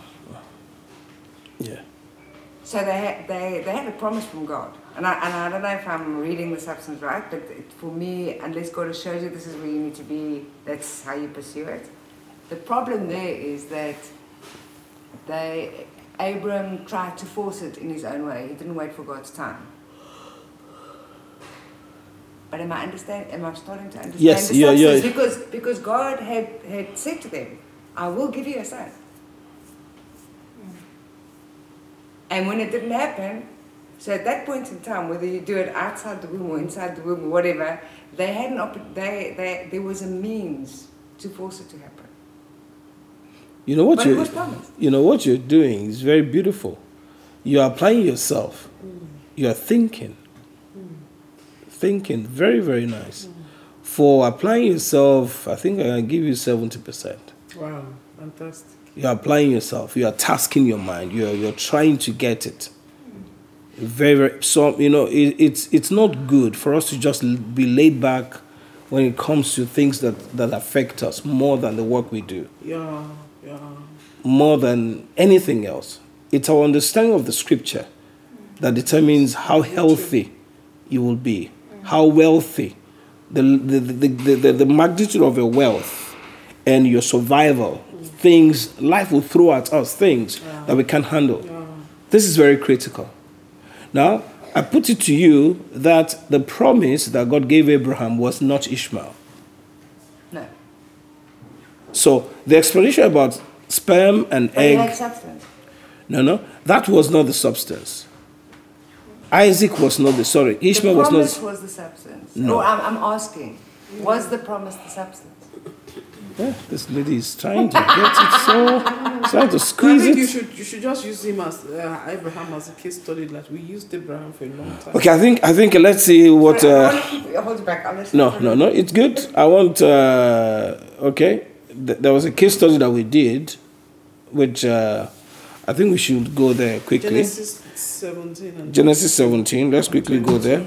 Yeah. So they had, they, they had a promise from God. And I, and I don't know if I'm reading the substance right, but it, for me, unless God shows you this is where you need to be, that's how you pursue it. The problem there is that they, Abram tried to force it in his own way. He didn't wait for God's time. But am I understand? Am I starting to understand Yes, the yeah, yeah. Because because God had had said to them, "I will give you a son." And when it didn't happen, so at that point in time, whether you do it outside the womb or inside the womb or whatever, they had an opp- they, they there was a means to force it to happen. You know what but you you know what you're doing is very beautiful. You are applying yourself. Mm. You are thinking. Thinking very very nice. For applying yourself, I think I can give you seventy percent. Wow, fantastic. You're applying yourself. You are tasking your mind. You're you're trying to get it. Very very so you know it, it's it's not good for us to just be laid back when it comes to things that that affect us more than the work we do. Yeah, yeah. more than anything else. It's our understanding of the scripture that determines how healthy you will be, how wealthy, the, the, the, the, the, magnitude of your wealth and your survival, things, life will throw at us things that we can't handle. This is very critical. Now, I put it to you that the promise that God gave Abraham was not Ishmael. No. So the explanation about sperm and But egg. substance. No, no, that was not the substance. Isaac was not the sorry. Ishmael the was promise not. was the substance. No. No, I'm, I'm asking. Was the promise the substance? Yeah, this lady is trying to get it so, trying to squeeze I squeeze think you it. should you should just use him as uh, Abraham as a case study. Like we used Abraham for a long time. Okay, I think I think let's see what. Sorry, Uh, wanna keep- hold you back. I'll no, no, no. It's good. I want. Uh, okay, Th- there was a case study that we did, which uh, I think we should go there quickly. Genesis 17 and Genesis 17. Let's quickly go there. I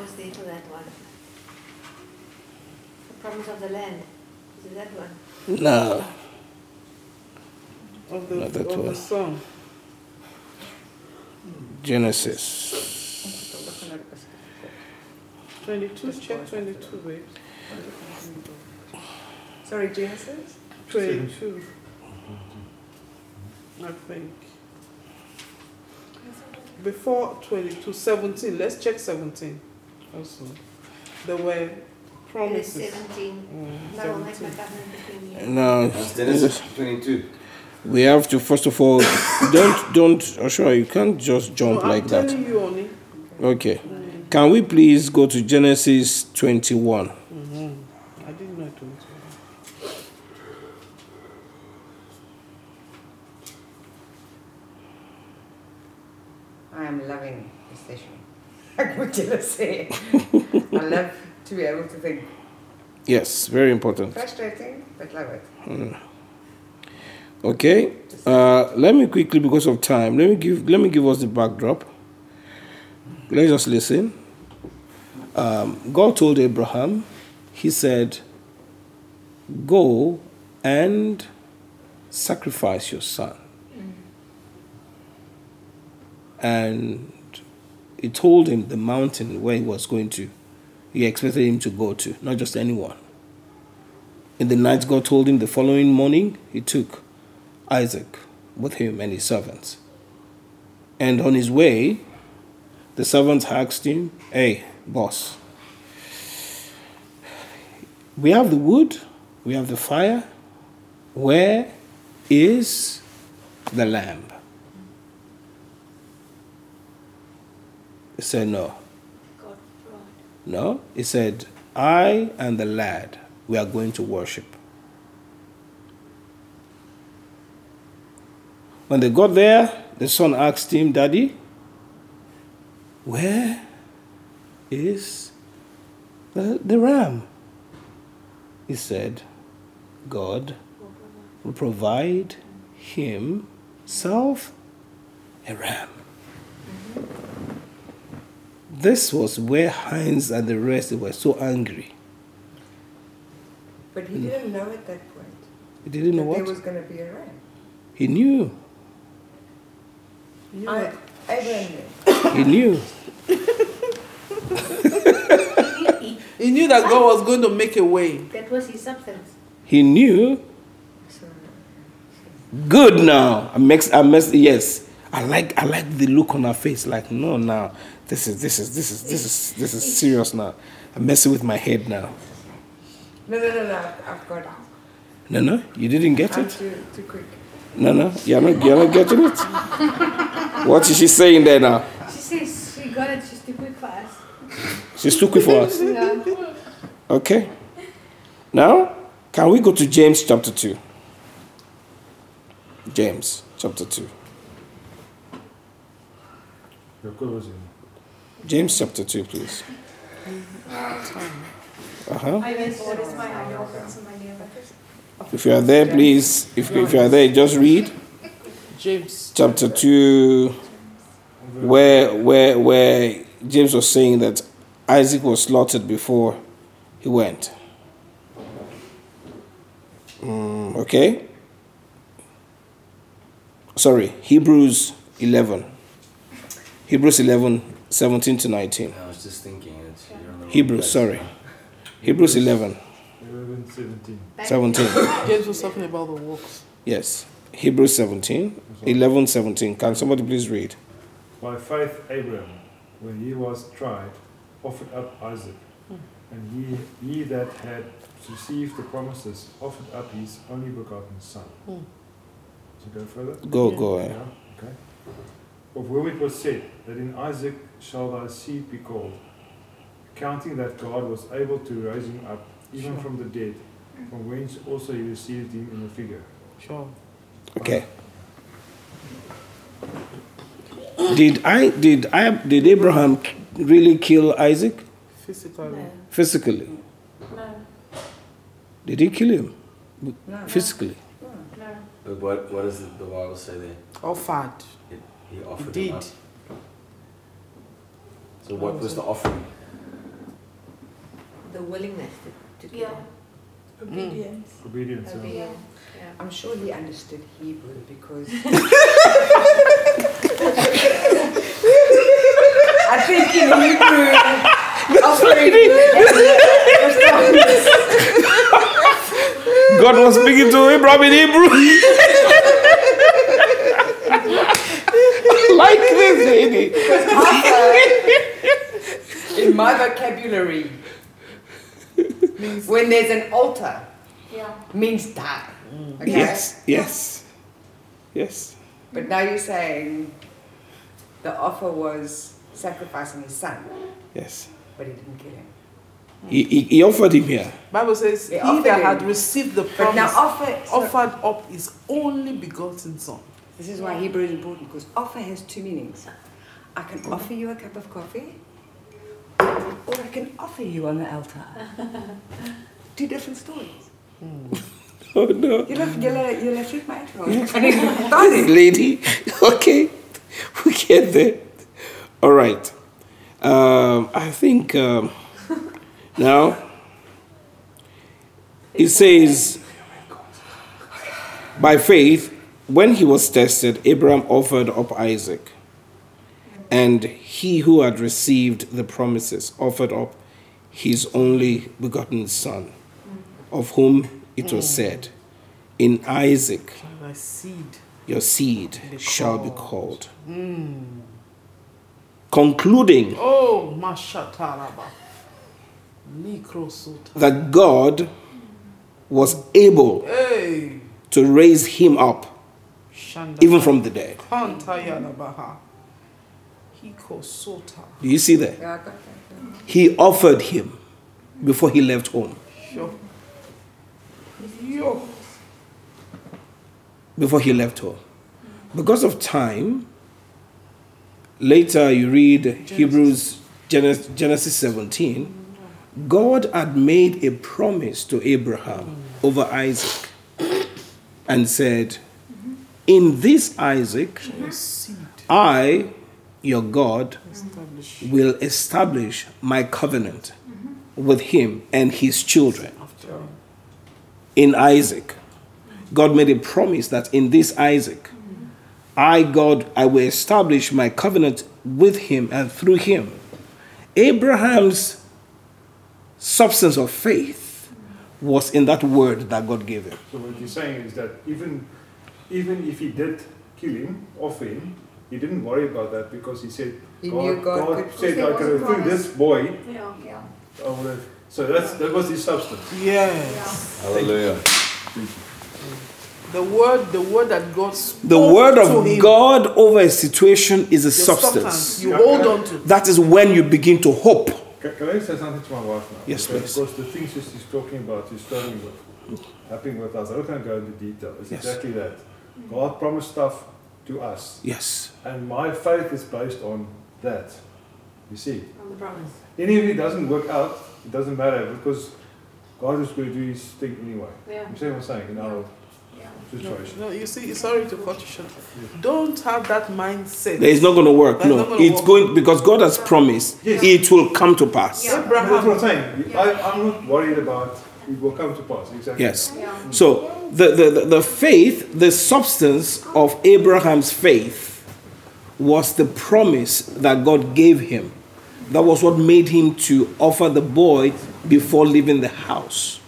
was there for that one. The promise of the land. Is it that one? No. of the, Not that of one. the song. Genesis. 22, check 22, babe. Sorry, Genesis? 22. I think. Before 22, 17. Let's check 17 also. There were It is 17. Mm, No, I'll make my 17. covenant between you. No. That's 22. We have to first of all don't don't Ashura, you can't just jump No, like I'm that. you only. Okay. Can we please go to Genesis 21? hmm I didn't know 21. I am loving this session. Like what you say. I love to be able to think. Yes, very important. Frustrating, but love it. Okay. Uh, let me quickly, because of time, let me give let me give us the backdrop. Let's just listen. Um, God told Abraham, He said, "Go and sacrifice your son." And He told him the mountain where he was going to. He expected him to go to, not just anyone. In the night, God told him the following morning, he took Isaac with him and his servants. And on his way, the servants asked him, Hey, boss, we have the wood, we have the fire. Where is the lamb? He said, No. No. He said, I and the lad, we are going to worship. When they got there, the son asked him, Daddy, where is the, the ram? He said, God will provide himself a ram. Mm-hmm. This was where Heinz and the rest were so angry. But he didn't know at that point He didn't know that there what? was going to be a ram. He knew. You I, know, Abraham He knew. knew. he knew that God was going to make a way. That was his substance. He knew. Good now. I mix I mess yes. I like I like the look on her face. Like, no now. This is this is this is this is this is serious now. I'm messing with my head now. No, no, no, no. I've got it. No, no, you didn't get I'm it? too, too quick. No, no, you're not you're not getting it? What is she saying there now? She says she got it, she's too quick for us. She's too quick for us. Yeah. Okay. Now, can we go to James chapter 2? James chapter 2. Your closing. James chapter 2, please. Uh-huh. Hy weet waar is my aanjakings in my lewe. If you are there, please, if, if you are there, just read James. chapter 2, where, where, where James was saying that Isaac was slaughtered before he went. Mm, okay? Sorry, Hebrews 11. Hebrews 11, 17 to 19. I was just thinking it's you're on the wrong Hebrews, place. sorry. Hebrews 11, 11, 17. 17. James was talking about the works. Yes. Hebrews 17, 11, 17. Can somebody please read? By faith, Abraham, when he was tried, offered up Isaac. And he, he that had received the promises offered up his only begotten son. Hmm. So go further? Go, go. Yeah, eh. okay. Of whom it was said, that in Isaac shall thy seed be called, counting that God was able to raise him up even Sure. from the dead, from whence also he received him in the figure. Sure. Okay. Did I did I did Abraham really kill Isaac Physically. No. physically? No, Did he kill him No. physically? no. But what, what does the, the Bible say there? Offered. He He offered did. up. So what was the offering? The willingness to, to Yeah. kill. Obedience. Mm. Obedience. yeah. Obedience. Yeah. I'm sure he understood Hebrew because I think in Hebrew, offering God was speaking to Abraham in Hebrew. like this lady. in my vocabulary, Means when there's an altar, Yeah. means die. Okay? Yes, yes, yes. But now you're saying the offer was sacrificing his son, Yes. but he didn't kill him. He, he, he offered him here. Bible says They he that him. had received the But promise now offer. so- offered up his only begotten son. This is why Hebrew is important because offer has two meanings. I can offer you a cup of coffee, or I can offer you on the altar. Two different stories. Oh no. Julle julle julle freak my uit. man. Kan ek verstaan nie? lady. Okay, we get there. All right. Um, I think um, now it says, by faith, when he was tested, Abraham offered up Isaac, and he who had received the promises offered up his only begotten son, of whom it was said, In Isaac your seed shall be called. Mm. Concluding Oh. That God was able Hey. to raise him up. Even from the dead. Kantayalabaha. Hikosota. Do you see that? Ja, ek got that. He offered him before he left home. Sure. Before he left home. Because of time, later you read Hebrews Genesis, Genesis 17. God had made a promise to Abraham mm. over Isaac and said, In this Isaac, I, your God, will establish my covenant with him and his children. In Isaac, God made a promise that in this Isaac, I, God, I will establish my covenant with him and through him. Abraham's substance of faith was in that word that God gave him. So what you're saying is that even even if he did kill him, offer him, he didn't worry about that because he said He God, knew God God said I can a through this boy. Yeah. Ja. I have-" So that's that was his substance. Yes. Hallelujah. The word, the word that God spoke The word to of him, God over a situation is a your substance. You Yeah. hold on to. That is when you begin to hope. Can, can I say something to my wife now? Yes, because, please. Because the things she's she's talking about, she's struggling with, happening with us. I'm not going to go into detail. It's Yes. exactly that. God promised stuff to us, Yes. and my faith is based on that. You see, On the promise. even if it doesn't work out, it doesn't matter because God is going to do His thing anyway. Yeah. You see what I'm saying? In our Ja. situation. No, you see, sorry to cut you short. Don't have that mindset. It's not going to work. It's No, gonna it's work. going because God has promised Yes. it will come to pass. Yeah. That's what I'm Abraham, saying. I, I'm not worried about it will come to pass. Exactly. Yes. Ja. So the, the, the, the faith, the substance of Abraham's faith was the promise that God gave him. That was what made him to offer the boy before leaving the house.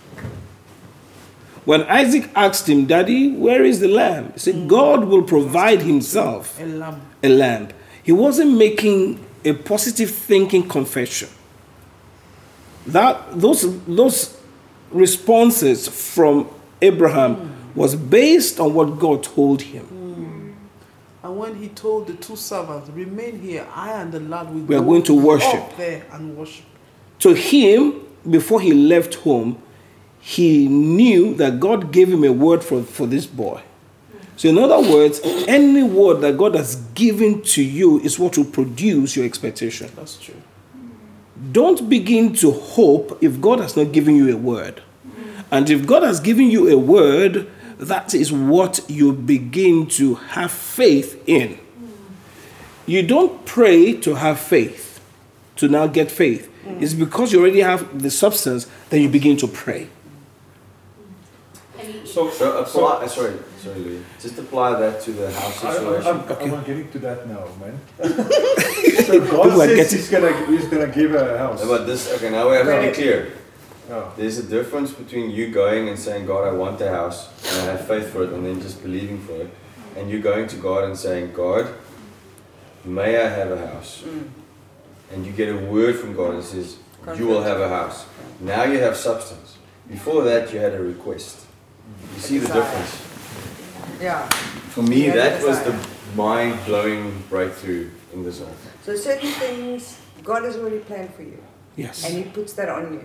When Isaac asked him, Daddy, where is the lamb? He said, God will provide himself a lamb. a lamb. He wasn't making a positive thinking confession. That those those responses from Abraham was based on what God told him. Mm. And when he told the two servants, "Remain here, I and the lad will We are go going to worship." there and worship." To him, before he left home, he knew that God gave him a word for, for this boy. So, in other words, any word that God has given to you is what will produce your expectation. That's true. Don't begin to hope if God has not given you a word. And if God has given you a word, that is what you begin to have faith in. You don't pray to have faith, to now get faith. Mm. It's because you already have the substance that you begin to pray. So, uh, So apply. sorry, sorry, Louis. Just apply that to the house I, I, situation. I'm, I'm getting to that now, man. so God People says he's gonna he's gonna give her a house. No, but this. Okay, now we have to be clear. Yeah. There's a difference between you going and saying, God, I want a house, and I have faith for it, and then just believing for it, and you going to God and saying, God, may I have a house? Mm. And you get a word from God that says, You will have a house. Now you have substance. Before that, you had a request. You see the difference? Yeah. For me, Yeah, that was the mind blowing breakthrough in this whole thing. So certain things God has already planned for you, Yes. and He puts that on you,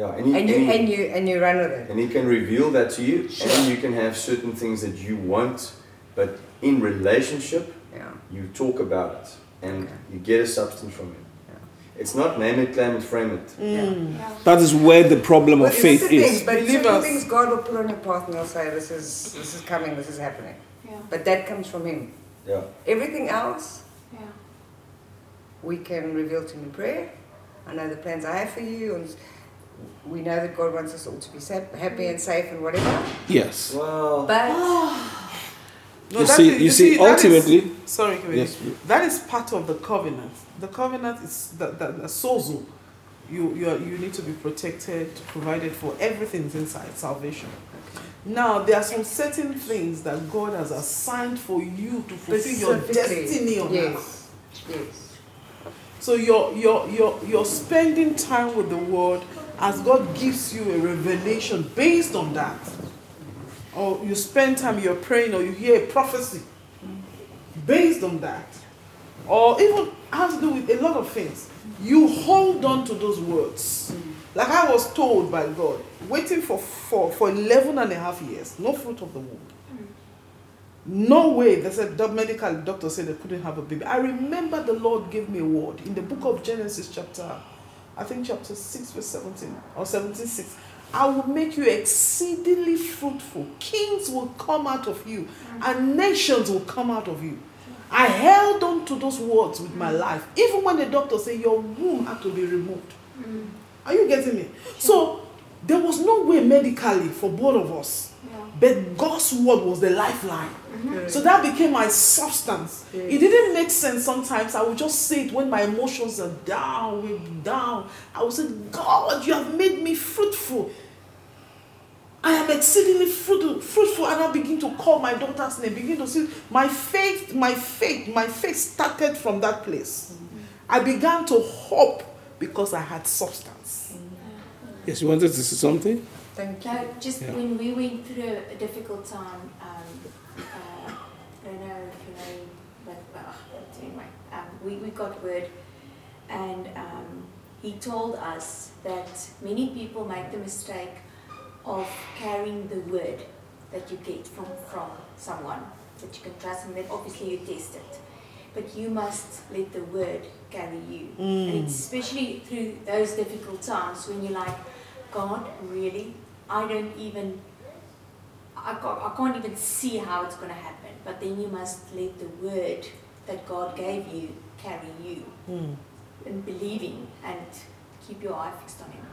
Yeah, and he, and you and he- and you and you run with it. And he can reveal that to you, and you can have certain things that you want, but in relationship, Yeah. you talk about it, and Okay. you get a substance from it. Yeah. It's not name it, claim it, frame it. Mm. Ja. That is where the problem But of faith the thing, is. But Believe certain us. things God will put on your path, and He'll say, "This is this is coming. This is happening." Ja. But that comes from Him. Yeah. Everything else Ja. we can reveal to Him in prayer. I know the plans I have for you, and we know that God wants us all to be sa- happy and safe and whatever. Yes. Well, But No, You see, is- you see, that is- ultimately, sorry, Kevin. yes. That is part of the covenant. The covenant is that the, the sozo. You you are, you need to be protected, provided for. Everything's inside salvation. Now there are some certain things that God has assigned for you to fulfill your destiny on earth. yes, yes. So you're you're you're you're spending time with the word as God gives you a revelation based on that. Or you spend time you're praying or you hear a prophecy based on that. Or even has to do with a lot of things. You hold on to those words. Like I was told by God, waiting for, for, for 11 and a half years, no fruit of the womb. No way. They said the medical doctor said they couldn't have a baby. I remember the Lord gave me a word in the book of Genesis, chapter, I think chapter 6, verse 17 or 17, 6. I will make you exceedingly fruitful. Kings will come out of you, mm. and nations will come out of you. I held on to those words with my mm. life, even when the doctor said your womb had to be removed. Mm. Are you getting me? So there was no way medically for both of us. Ja. but God's word was the lifeline. Mm-hmm. So that became my substance. Yes. It mm. didn't make sense sometimes. I would just say it when my emotions are down, way down. I would say, God, you have made me fruitful. I am exceedingly fruitful, fruitful, and I begin to call my daughter's name. Begin to see my faith, my faith, my faith started from that place. Mm-hmm. I began to hope because I had substance. Mm-hmm. Yes, you wanted to say something? Thank you. No, just Yeah. when we went through a difficult time, um, uh, I don't know if you know, but well, anyway, um, we, we got word, and um, he told us that many people make the mistake of carrying the word that you get from, from someone that you can trust, and then obviously you test it. But you must let the word carry you. And especially through those difficult times when you're like, God, really? I don't even, I can't, I can't even see how it's going to happen. But then you must let the word that God gave you carry you Mm. in believing and keep your eye fixed on Him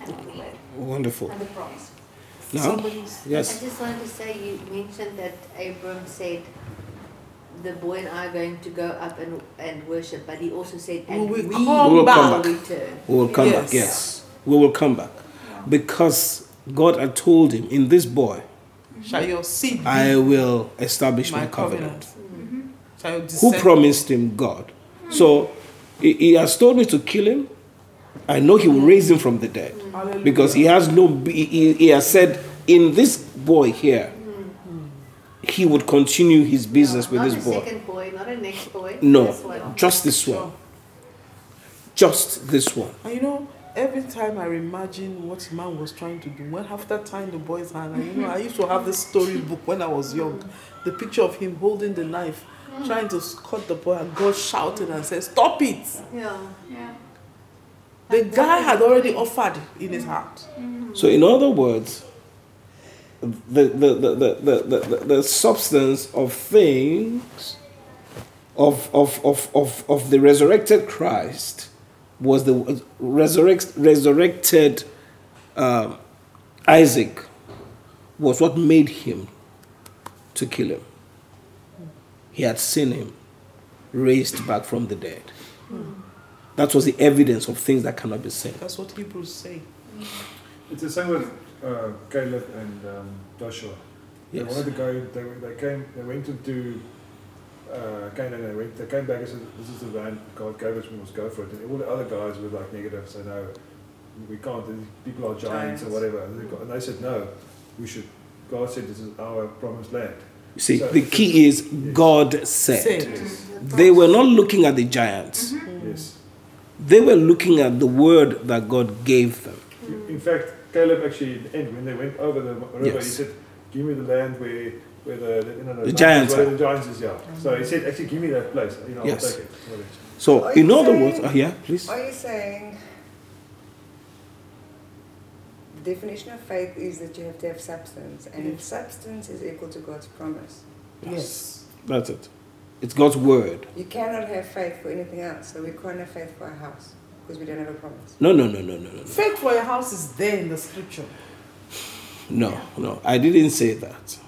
and on the word Wonderful. and the promise. Now, Somebody's yes. I just wanted to say you mentioned that Abram said the boy and I are going to go up and, and worship, but he also said, and We we, will come We will back. come will return. We will come back, Yes. yes. We will come back. Because God had told him, in this boy, Shall your seed be I will establish my, my covenant. covenant? Mm-hmm. Shall your Who promised him? God. So he, he has told me to kill him. I know he will raise him from the dead. Hallelujah. Because he has no, he, he- he has said, in this boy here, he would continue his business with not this a boy. second boy, not a next boy. No, This just this one. Just this one. And you know, every time I imagine what man was trying to do, when after tying the boy's hand, and you know, I used to have this storybook when I was young, the picture of him holding the knife, trying to cut the boy, and God shouted and said, "Stop it!" Yeah. Yeah. The guy had already offered in his heart. Mm-hmm. So, in other words, the, the, the, the, the, the, the substance of things of, of, of, of, of the resurrected Christ was the resurrect, resurrected um, Isaac, was what made him to kill him. He had seen him raised back from the dead. That was the evidence of things that cannot be seen. That's what Hebrews say. It's the same with uh, Caleb and um, Joshua. They Yes. wanted to go. They, they came. They went into uh, Canaan. They went. They came back and said, "This is the land God gave us. We must go for it." And all the other guys were like negative, said, "No, we can't. These people are giants, or whatever." And they, got, and they said, "No, we should." God said, "This is our promised land." You see, So- the key is God said. Said. Yes. They were not looking at the giants. Yes. They were looking at the word that God gave them. In fact, Caleb actually, in the end, when they went over the river, he said, "Give me the land where." Where the, the, you know, The giants where are. the giants is, yeah. So he said, actually, give me that place. You know, Yes. I'll take it. So, Are in other saying- words, uh, yeah, please. Are you saying the definition of faith is that you have to have substance, and if substance is equal to God's promise, Yes. That's it. It's God's word. you cannot have faith for anything else. So we can't have faith for a house because we don't have a promise. No, no, no, no, no, no. Faith for a house is there in the scripture. No, no. I didn't say that.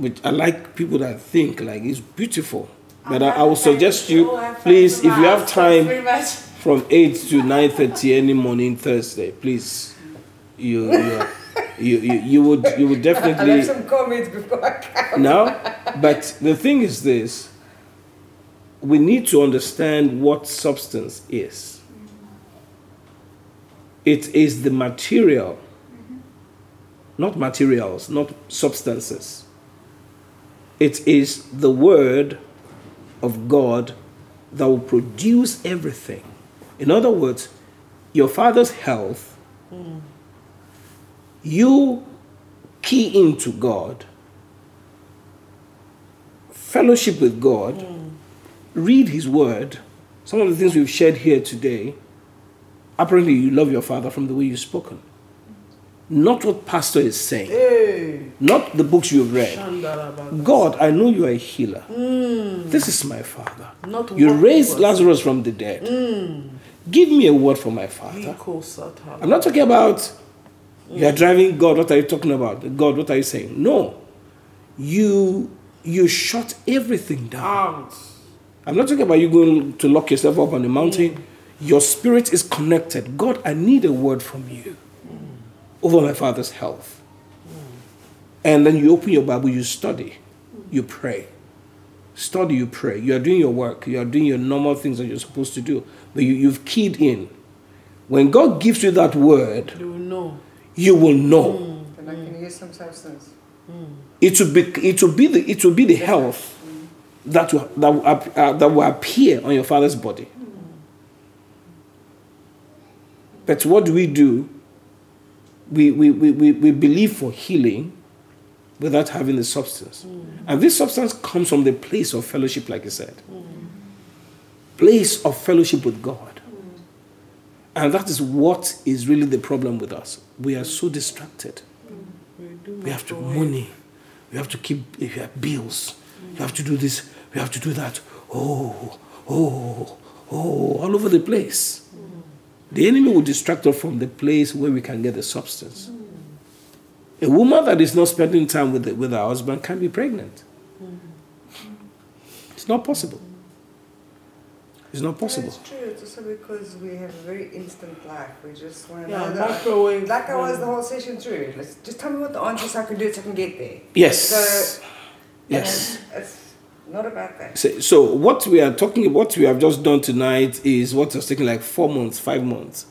But I like people that think like it's beautiful. But I, I would suggest you, oh, please, if you have time from 8 to 9.30 any morning Thursday, please, you, you, you, you, you would, you would definitely. Have some comments before I come. No, but the thing is this we need to understand what substance is. Mm-hmm. It is the material, not materials, not substances. It is the word of God that will produce everything. In other words, your father's health, you key into God, fellowship with God, read His Word. Some of the things we've shared here today, apparently you love your father from the way you've spoken. Not what pastor is saying, Hey. not the books you've read. God, I know you are a healer. Hmm. This is my father. Not You raised Lazarus from the dead. Hmm. Give me a word for my father. I'm not talking about You are driving God, what are you talking about? God, what are you saying? No. You you shut everything down. Out. I'm not talking about you going to lock yourself up on the mountain. Hmm. Your spirit is connected. God, I need a word from you over my father's health. And then you open your Bible, you study, you pray. Study, you pray. You are doing your work, you are doing your normal things that you're supposed to do. But you, you've keyed in. When God gives you that word, You will know. you will know. Mm. Then I can use some substance. Mm. It will be it will be the it will be the health mm. that will, that will, uh, that will appear on your father's body. But what do we do? We, we, we, we, we believe for healing without having the substance. And this substance comes from the place of fellowship, like I said. Place of fellowship with God. And that is what is really the problem with us. We are so distracted. We, We have to money. We have to keep you have bills. You have to do this. We have to do that. Oh, oh, oh, all over the place. The enemy will distract us from the place where we can get the substance. A woman that is not spending time with, the, with her husband can be pregnant. It's not possible. It's not possible. It's true. It's also because we have a very instant life. We just want to Yeah, know that. microwave. Like I was the whole session through. Let's just tell me what the answer is so I can do it so I can get there. Yes. So- Yes. And It's not about that. So, so what we are talking, what we have just done tonight is what has taken like four months, five months.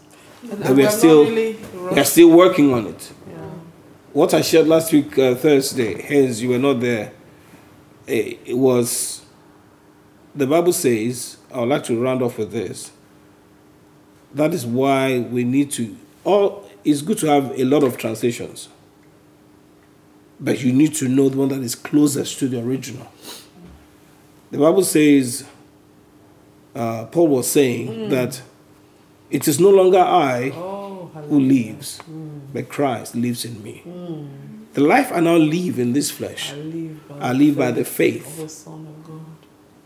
And And we are still- really We are still working on it. Yeah. What I shared last week, uh, Thursday, hence you were not there, eh, it was, the Bible says, I would like to round off with this. That is why we need to, all, it's good to have a lot of translations, but you need to know the one that is closest to the original. The Bible says, uh, Paul was saying mm. that it is no longer I Oh, who lives, mm. but Christ lives in me. Mm. The life I now live in this flesh, I live by, I live by the of faith the Son of God.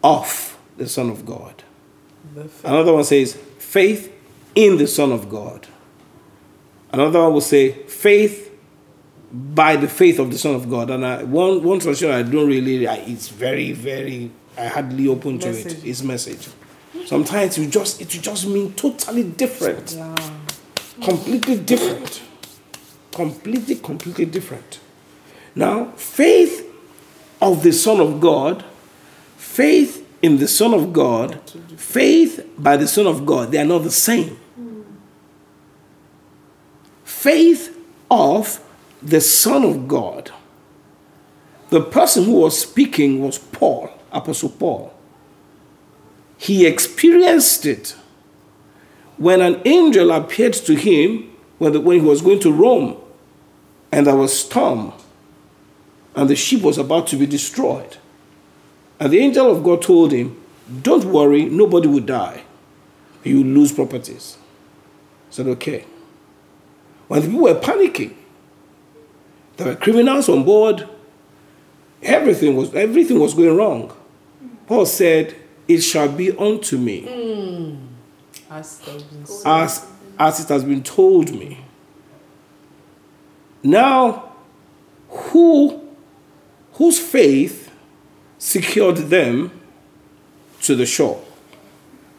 of the Son of God. The. Another one says, faith in the Son of God. Another one will say, faith by the faith of the Son of God. And I, one, one translation I don't really, I, it's very, very, I hardly open to it. Message. It's message. Sometimes you just, it just mean totally different. Yeah. completely different. Completely, completely different. Now, faith of the Son of God, faith in the Son of God, faith by the Son of God, they are not the same. Faith of the Son of God. The person who was speaking was Paul, Apostle Paul. He experienced it when an angel appeared to him when, the, when he was going to Rome and there was storm and the ship was about to be destroyed. And the angel of God told him, Don't worry, nobody will die. You lose properties. He said, Okay. When the people were panicking, there were criminals on board, everything was, everything was going wrong. Paul said, It shall be unto me As has been said. as, as it has been told me. Now, who whose faith secured them to the shore?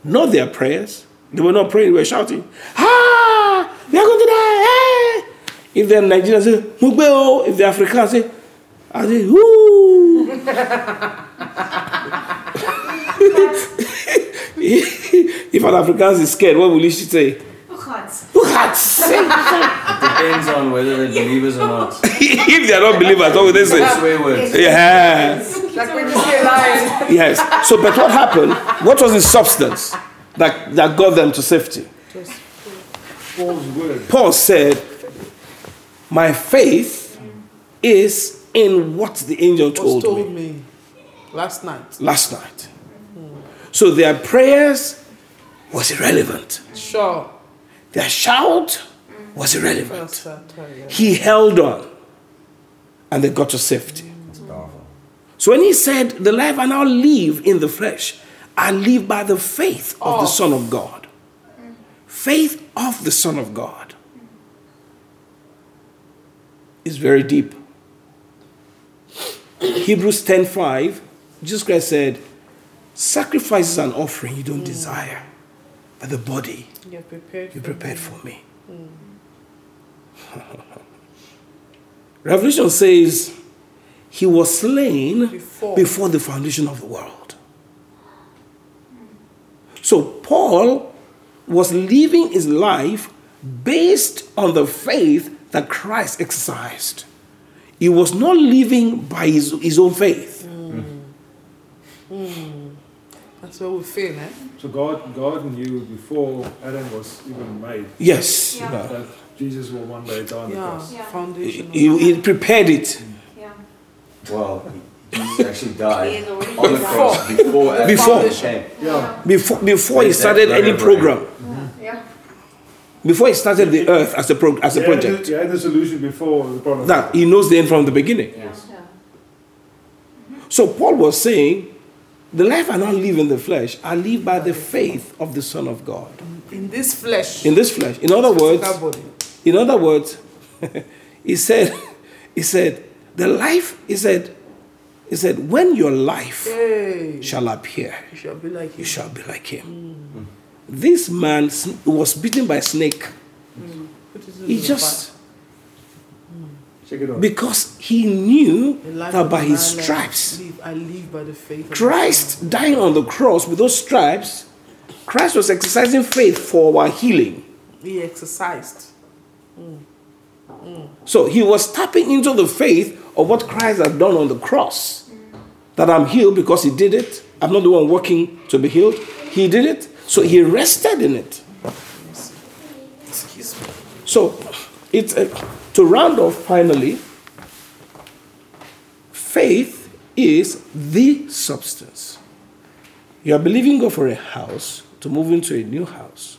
Not their prayers. They were not praying, they were shouting, Ah, we are going to die. eh." If they're Nigerians, say, "Mo gbé o." If they're Africans, say, I say, Woo. If an African is scared, what will he say? God. Who had said Depends on whether they're believers or not. if they are not believers, what will they say? Swear words. Yeah. Like when you see a lion. Yes. So, but what happened? What was the substance that, that got them to safety? Paul's word. Paul said, My faith is in what the angel was told, told me me last night. last night. So their prayers was irrelevant. Sure. Their shout was irrelevant. He held on and they got to safety. It's powerful. So when he said, The life I now live in the flesh, I live by the faith of the Son of God. Faith of the Son of God. is very deep. Hebrews 10:5, Jesus Christ said, Sacrifices and offering you don't desire, but the body You're prepared. you for prepared me. for me. Revelation says he was slain Before. before the foundation of the world. So Paul was living his life based on the faith that Christ exercised. He was not living by his, his own faith. Mm. Mm. That's where we fail, eh? So God, God knew before Adam was even made Yes. Yeah. that Jesus will one day die on the Yeah, cross. Yeah. foundation. He, he prepared it Yeah. Well, Jesus actually died on the cross before Adam Before. came. Yeah. before, before he started very any right. program. Yeah. Before he started the earth as a, pro, as a He project. He had the solution before the problem. That he knows the end from the beginning. Yes. Yeah. So Paul was saying, the life I now live in the flesh, I live by the faith of the Son of God. In this flesh. In this flesh. In other words, in other words, he said, he said, the life, he said, he said, when your life Hey. shall appear, You shall be like you him. shall be like him. Mm. This man was bitten by a snake. Mm. It He just Check it out. Because he knew that by his stripes, I live by the faith. Christ dying on the cross with those stripes, Christ was exercising faith for our healing. He exercised. So he was tapping into the faith of what Christ had done on the cross. That I'm healed because he did it. I'm not the one working to be healed. He did it. So he rested in it. Excuse me. So it's uh, to round off finally, faith is the substance. You are believing God for a house to move into a new house,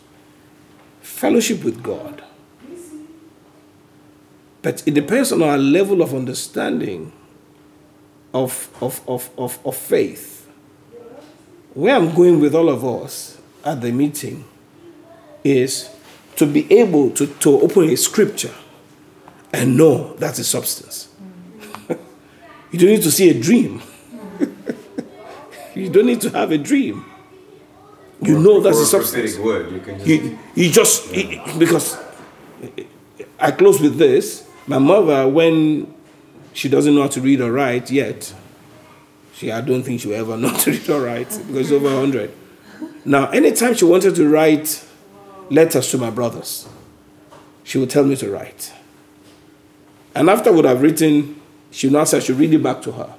fellowship with God. But it depends on our level of understanding of, of, of, of, of faith. Where I'm going with all of us at the meeting is to be able to, to open a scripture and know that's a substance. you don't need to see a dream. you don't need to have a dream. You Or- know that's a prophetic substance. word. You can just. You, you just, because I close with this. My mother, when she doesn't know how to read or write yet, she, I don't think she'll ever know how to read or write because it's over 100. Now, anytime she wanted to write letters to my brothers, she would tell me to write. And after what I would have written, she now say I should read it back to her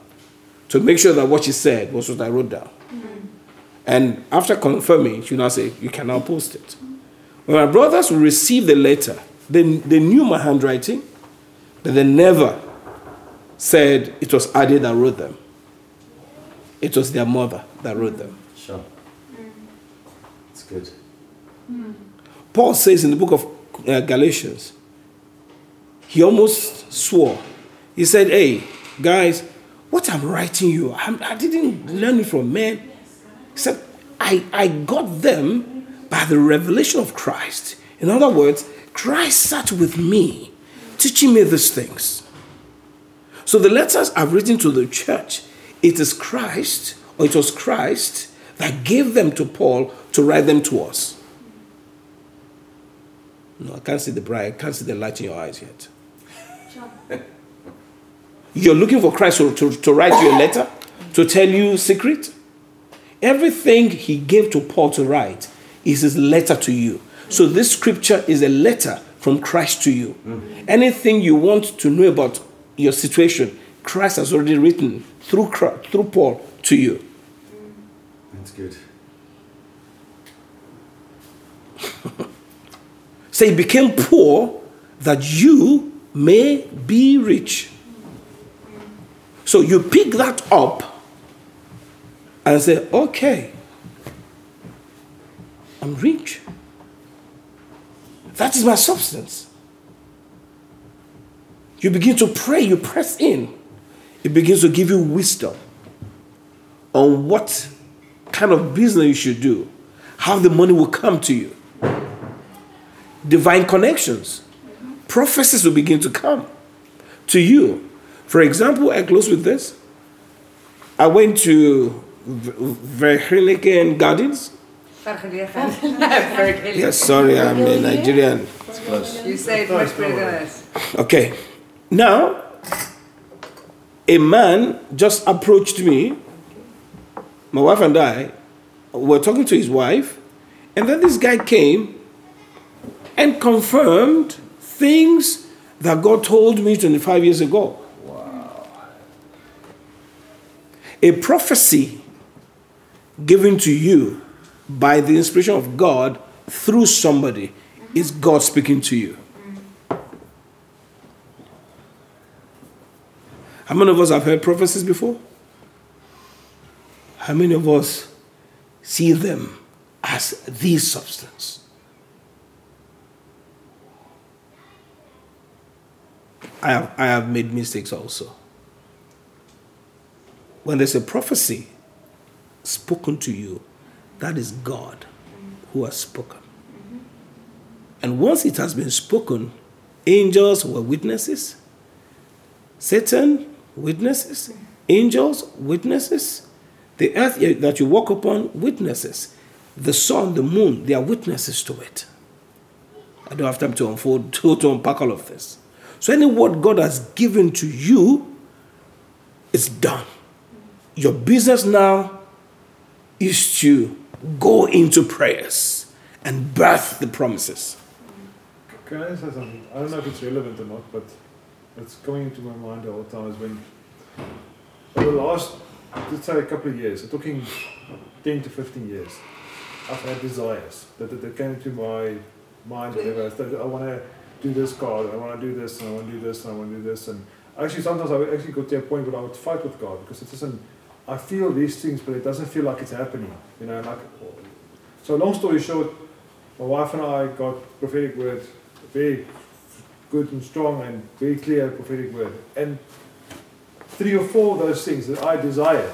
to make sure that what she said was what I wrote down. Mm. And after confirming, she now say, You can now post it. When my brothers would receive the letter, they, they knew my handwriting, but they never said it was Adi that wrote them. It was their mother that wrote them. Sure. Mm. It's good. Mm. Paul says in the book of uh, Galatians, he almost swore. He said, Hey, guys, what I'm writing you, I'm, I didn't learn it from men. He said, I, I got them by the revelation of Christ. In other words, Christ sat with me, teaching me these things. So the letters I've written to the church, it is Christ, or it was Christ that gave them to Paul to write them to us. No, I can't see the bright, I can't see the light in your eyes yet. You're looking for Christ to, to, to write you a letter, to tell you secret. Everything he gave to Paul to write is his letter to you. So this scripture is a letter from Christ to you. Mm-hmm. Anything you want to know about your situation, Christ has already written through, through Paul to you. That's good. So he became poor that you may be rich. So you pick that up and say, okay, I'm rich. That is my substance. You begin to pray, you press in. It begins to give you wisdom on what kind of business you should do, how the money will come to you divine connections. Prophecies will begin to come. to you. For example, I close with this. I went to Verheiligen Gardens. Vergelegen. Vergelegen. Yes, sorry, I'm a Nigerian. It's close. You say it much better than us. Okay. Now, a man just approached me. My wife and I were talking to his wife, and then this guy came and confirmed things that God told me 25 years ago. Wow. A prophecy given to you by the inspiration of God through somebody is God speaking to you. How many of us have heard prophecies before? How many of us see them as the substance? I have, I have made mistakes also. When there's a prophecy spoken to you, that is God who has spoken. And once it has been spoken, angels were witnesses, Satan, witnesses, angels, witnesses, the earth that you walk upon, witnesses, the sun, the moon, they are witnesses to it. I don't have time to unfold, to, to unpack all of this. So, any word God has given to you is done. Your business now is to go into prayers and birth the promises. Can I say something? I don't know if it's relevant or not, but it's coming into my mind all the time is when over the last let's say a couple of years, I'm talking ten to fifteen years, I've had desires that, that, that came into my mind whatever I wanna do this card, I wanna do this and I wanna do this and I wanna do this and actually sometimes I actually got to a point where I would fight with God because it doesn't I feel these things but it doesn't feel like it's happening. You know, like so long story short, my wife and I got prophetic word very good and strong and very clear prophetic word. And three or four of those things that I desired,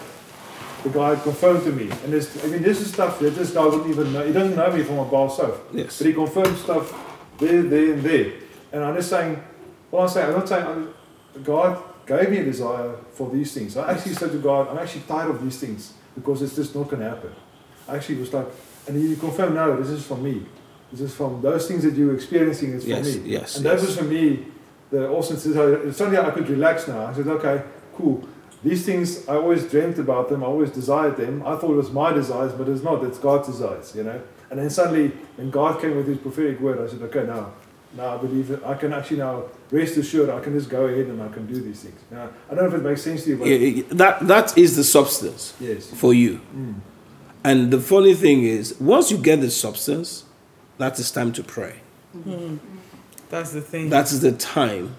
the guy confirmed to me. And this, I mean, this is stuff that this guy wouldn't even know. He doesn't know me from a bar soap. Yes. But he confirmed stuff there, there, and there. And I'm just saying, well, I'm saying, I'm not saying, I'm, God gave me a desire for these things. I actually said to God, I'm actually tired of these things because it's just not going to happen. I actually was like, and he confirmed, no, this is from me. This is from those things that you're experiencing it's Yes, from me. yes, And that yes. was for me the awesome. So suddenly I could relax now. I said, okay, cool. These things I always dreamt about them. I always desired them. I thought it was my desires, but it's not. It's God's desires, you know. And then suddenly, when God came with His prophetic word, I said, okay, now, now I believe that I can actually now rest assured. I can just go ahead and I can do these things. Now, I don't know if it makes sense to you, but Yeah, yeah, That, that is the substance yes. for you. Mm. And the funny thing is, once you get the substance, that is time to pray. Mm-hmm. Mm-hmm. That's the thing. That is the time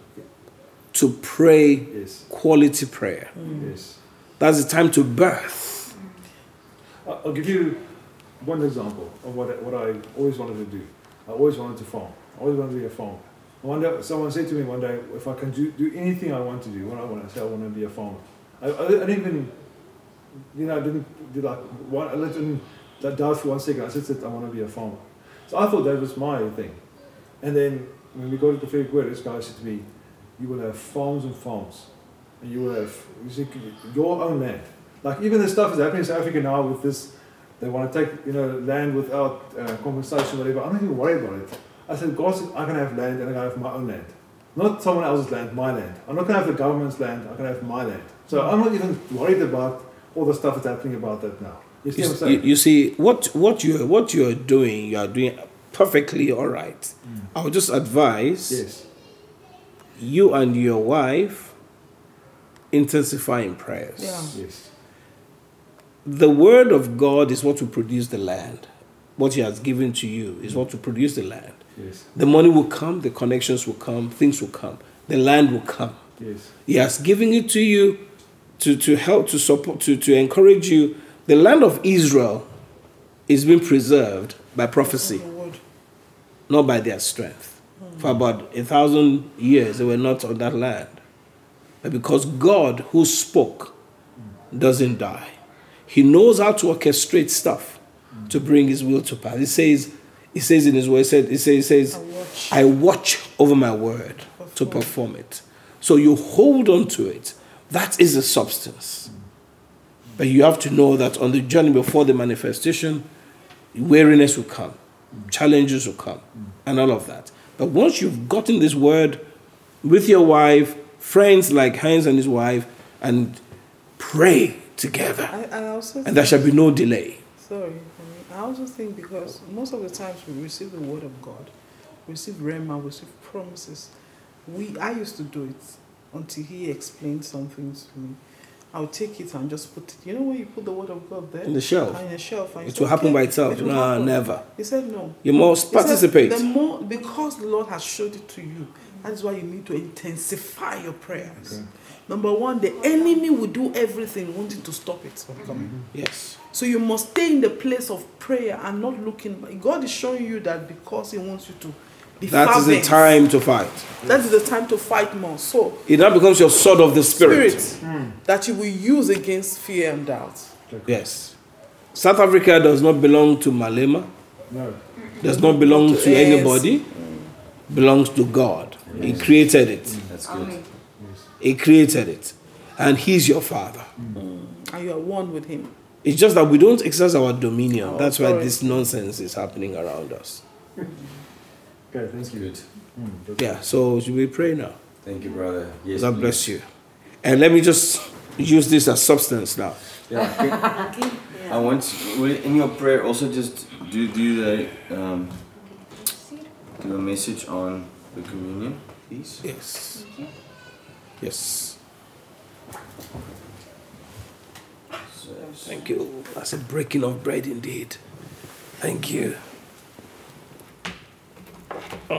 to pray Yes. quality prayer. Mm. Yes. That's the time to birth. I- I'll give you one example of what I, what I always wanted to do. I always wanted to farm. I always wanted to be a farmer. One day, someone said to me one day, if I can do, do anything I want to do, what I want, I said I want to be a farmer. I, I, I didn't even, you know, I didn't do like one. I didn't doubt for one second. I just said I want to be a farmer. So I thought that was my thing. And then when we got to the fair word, this guy said to me, "You will have farms and farms, and you will have you see, your own land." Like even the stuff is happening in South Africa now with this, they want to take you know land without uh, compensation, or whatever. I'm not even worried about it. I said, God said, I'm gonna have land and I'm gonna have my own land, not someone else's land, my land. I'm not gonna have the government's land. I'm gonna have my land. So I'm not even worried about all the stuff that's happening about that now. You see You, what I'm you, saying? you see, what, what, you, what you're doing, you are doing perfectly all right. Mm. I would just advise yes. you and your wife intensify in prayers. Yeah. Yes. The word of God is what will produce the land. What He has given to you is what to produce the land. Yes. The money will come, the connections will come, things will come, the land will come. Yes. He has given it to you to, to help, to support, to, to encourage you. The land of Israel is being preserved by prophecy, The not by their strength. Hmm. For about a thousand years, they were not on that land. But because God, who spoke, doesn't die, He knows how to orchestrate stuff to bring His will to pass. He says, He says in His word, He says, He says, he says I watch. I watch over my word to perform it. So you hold on to it. That is the substance. But you have to know that on the journey before the manifestation, weariness will come, challenges will come, and all of that. But once you've gotten this word with your wife, friends like Heinz and his wife, and pray together, I, I and there shall be no delay. Sorry, I also think because most of the times we receive the word of God, we receive rhema, we receive promises. We I used to do it until he explained something to me. I'll take it and just put it. You know when you put the word of God there In the shelf. in a shelf, and It it's will happen okay, by itself. it No, happen. never. He said no. You must He said participate. The more because the Lord has showed it to you. That is why you need to intensify your prayers. Okay. Number one, the enemy will do everything wanting to stop it from coming. Mm-hmm. Yes. So you must stay in the place of prayer and not looking. God is showing you that because He wants you to be That is the time to fight. That is the time to fight more. So It now becomes your sword of the spirit. spirit hmm. that you will use against fear and doubt. Yes. South Africa does not belong to Malema, No. does not belong to Yes. anybody, hmm. belongs to God. He created it. That's good. Yes. He created it. And He's your Father. And you are one with Him. It's just that we don't exercise our dominion. Our That's why this nonsense is happening around us. Okay, thank you. good. Mm, Yeah, so should we pray now? Thank you, brother. Yes. God please. bless you. And let me just use this as substance now. Yeah. can- I want will you- in your prayer also just do do the um, do a message on the communion, please. Yes. Yes. Thank you. That's a breaking of bread indeed. Thank you.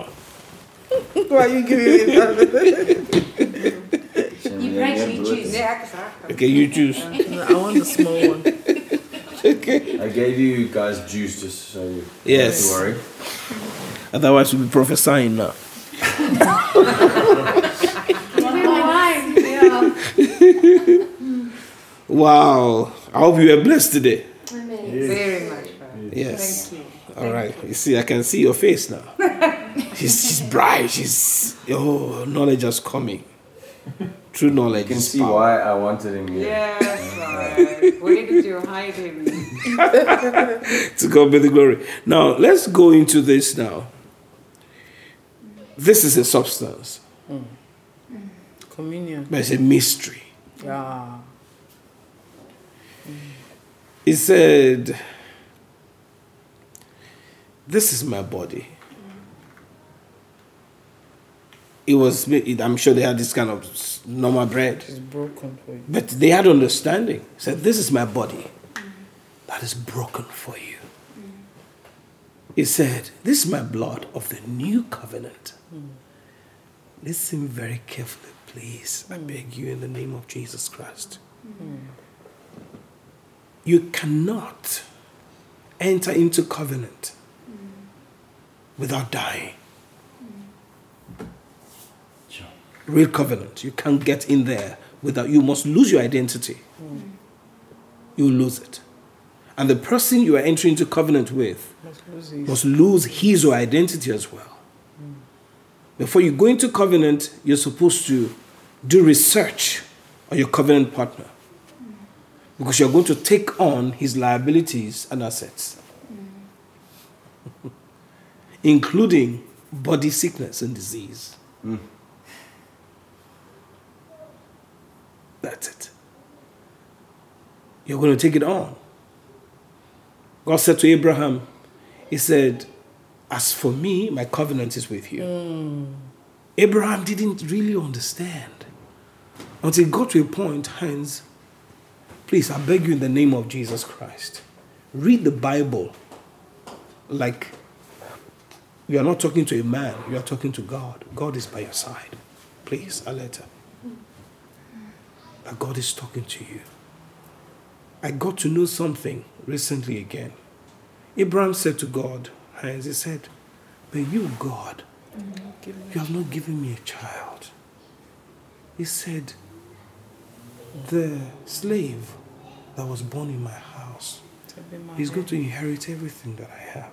Why are you giving me that? You break, you choose. Nee, ek is reg. Okay, you choose. I want the small one. Okay. I gave you guys juice just so you Yes. don't worry. Otherwise, we'll be prophesying now. Wow. I hope you were blessed today. Yes. Very much. Father. Yes. Thank you. All right. You see, I can see your face now. she's, she's bright. She's, oh, knowledge is coming. True knowledge. You can see power. why I wanted him here. Yes, Lord. Where did you hide him? to God be the glory. Now, let's go into this now. This is a substance, mm. Communion. but it's a mystery. Yeah. He said, This is my body. It was, I'm sure they had this kind of normal bread, It's broken for you. but they had understanding. He said, This is my body that is broken for you. He said, This is my blood of the new covenant. Hmm. Listen very carefully, please. I beg you in the name of Jesus Christ. Mm. You cannot enter into covenant mm. without dying. Mm. Sure. Real covenant. You can't get in there without, you must lose your identity. You lose it. And the person you are entering into covenant with Must lose his. must lose his or identity as well. Before you go into covenant, you're supposed to do research on your covenant partner because you're going to take on his liabilities and assets, including body sickness and disease. Mm. That's it. You're going to take it on. God said to Abraham, He said, As for me, my covenant is with you. Abraham didn't really understand until he got to a point, Hans, please, I beg you in the name of Jesus Christ, read the Bible like you are not talking to a man, you are talking to God. God is by your side. Please, Aleta. That God is talking to you. I got to know something recently again. Abraham said to God, Hans, he said, But you, God, you have not given me a child. He said, The slave that was born in my house is going to inherit everything that I have.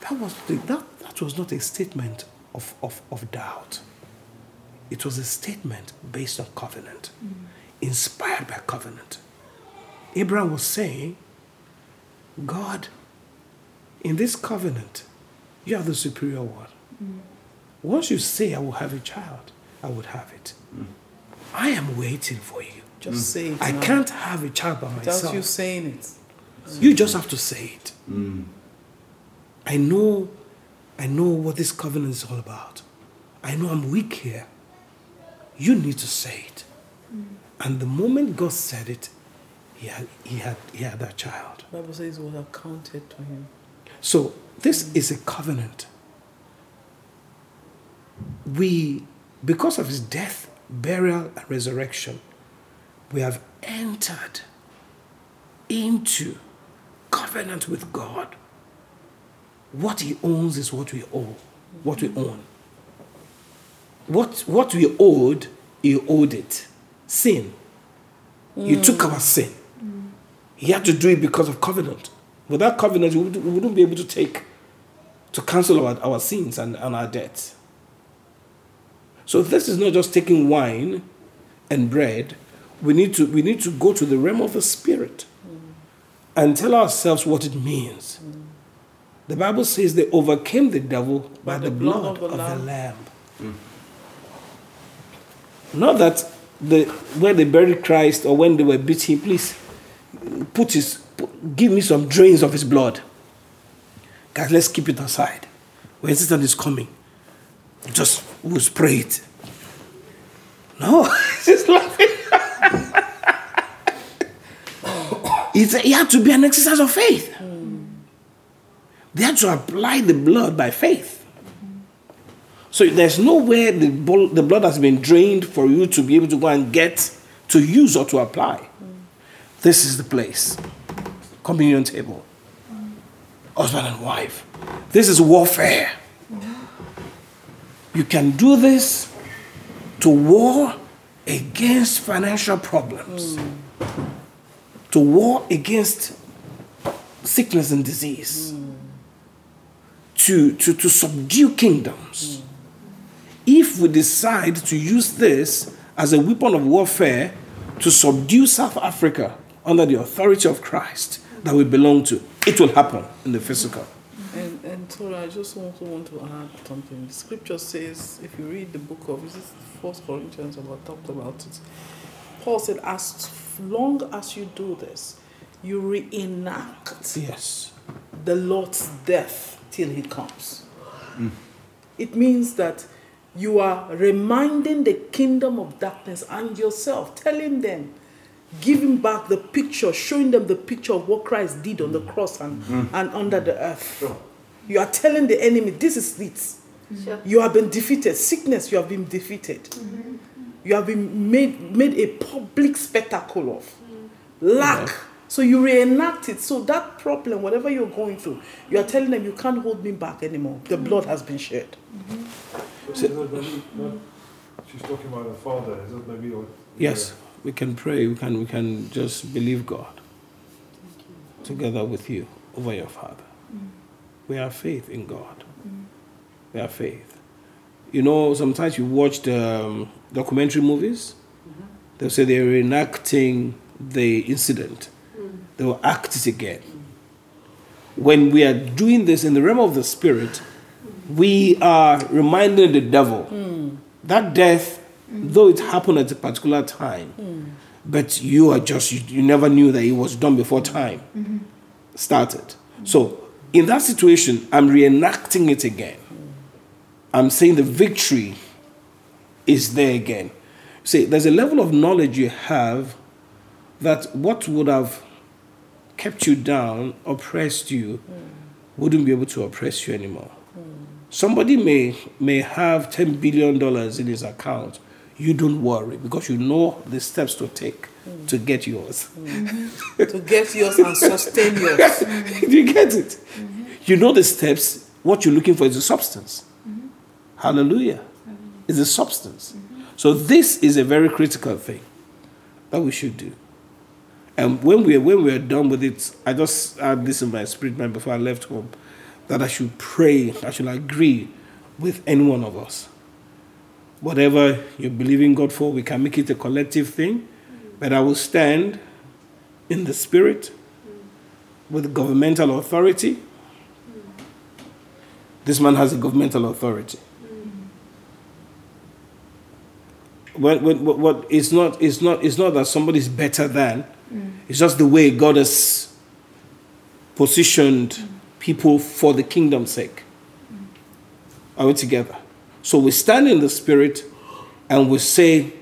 That was, the, that, that was not a statement of, of, of doubt. It was a statement based on covenant, inspired by covenant. Abraham was saying, God, in this covenant, you are the superior one. Once you say, I will have a child, I would have it. I am waiting for you. Just say it. I now. can't have a child by myself. Without myself. you saying it. You just have to say it. Mm. I know, I know what this covenant is all about. I know I'm weak here. You need to say it. And the moment God said it, he had, he had, he had that child. The Bible says it was accounted to him. So this is a covenant. We, because of his death, burial, and resurrection, we have entered into covenant with God. What he owns is what we owe, what we own. What, what we owed, he owed it. Sin. He mm. took our sin. He had to do it because of covenant. Without covenant, we wouldn't, be able to take, to cancel our, our sins and, and our debts. So this is not just taking wine and bread. We need to, we need to go to the realm of the spirit mm. and tell ourselves what it means. Mm. The Bible says they overcame the devil by, the, blood, of, the lamb. Mm. Not that the when they buried Christ or when they were beating, please put his give me some drains of his blood. Guys, let's keep it aside. When Satan is coming, just we'll spray it. No, just laughing. It had to be an exercise of faith. They had to apply the blood by faith. So there's nowhere the, the blood has been drained for you to be able to go and get to use or to apply. This is the place. Communion table. Husband and wife. This is warfare. You can do this to war against financial problems, to war against sickness and disease, to, to, to subdue kingdoms. If we decide to use this as a weapon of warfare to subdue South Africa under the authority of Christ that we belong to, it will happen in the physical. And, and Tora, I just also want to add something. The scripture says, if you read the book of this is First Corinthians, about talked about it. Paul said, as long as you do this, you reenact Yes. the Lord's death till he comes. Mm. It means that you are reminding the kingdom of darkness and yourself, telling them, giving back the picture, showing them the picture of what Christ did on the mm. cross and, mm-hmm. and under the earth. You are telling the enemy, this is it. Sure. You have been defeated. Sickness, you have been defeated. Mm-hmm. You have been made, made a public spectacle of. Mm-hmm. Lack. So you reenact it. So that problem, whatever you're going through, you are telling them you can't hold me back anymore. The blood has been shed. So, is that maybe not, she's talking about her father. Is that maybe what? Yes, we can pray. We can we can just believe God together with you over your father. Mm. We have faith in God. We have faith. You know, sometimes you watch the um, documentary movies. Mm-hmm. They'll say they're reenacting the incident. Mm. They will act it again. When we are doing this in the realm of the spirit, mm. we are reminding the devil that death, Mm. though it happened at a particular time, mm. but you are just, you, you never knew that it was done before time mm-hmm. started. Mm-hmm. So, in that situation, I'm reenacting it again. Mm. I'm saying the victory is there again. See, there's a level of knowledge you have that what would have kept you down, oppressed you, wouldn't be able to oppress you anymore. Somebody may may have ten billion dollars in his account. You don't worry because you know the steps to take to get yours. Mm-hmm. to get yours and sustain yours. Do you get it? Mm-hmm. You know the steps. What you're looking for is the substance. Mm-hmm. Hallelujah. Is the substance. So this is a very critical thing that we should do. And when we when we are done with it, I just had this in my spirit man before I left home that I should pray, I should agree with any one of us whatever you believe in God for, we can make it a collective thing. But I will stand in the spirit with governmental authority. This man has a governmental authority. What, what, what, what it's not it's not it's not that somebody's better than. It's just the way God has positioned people for the kingdom's sake. Are we together? So we stand in the spirit and we say,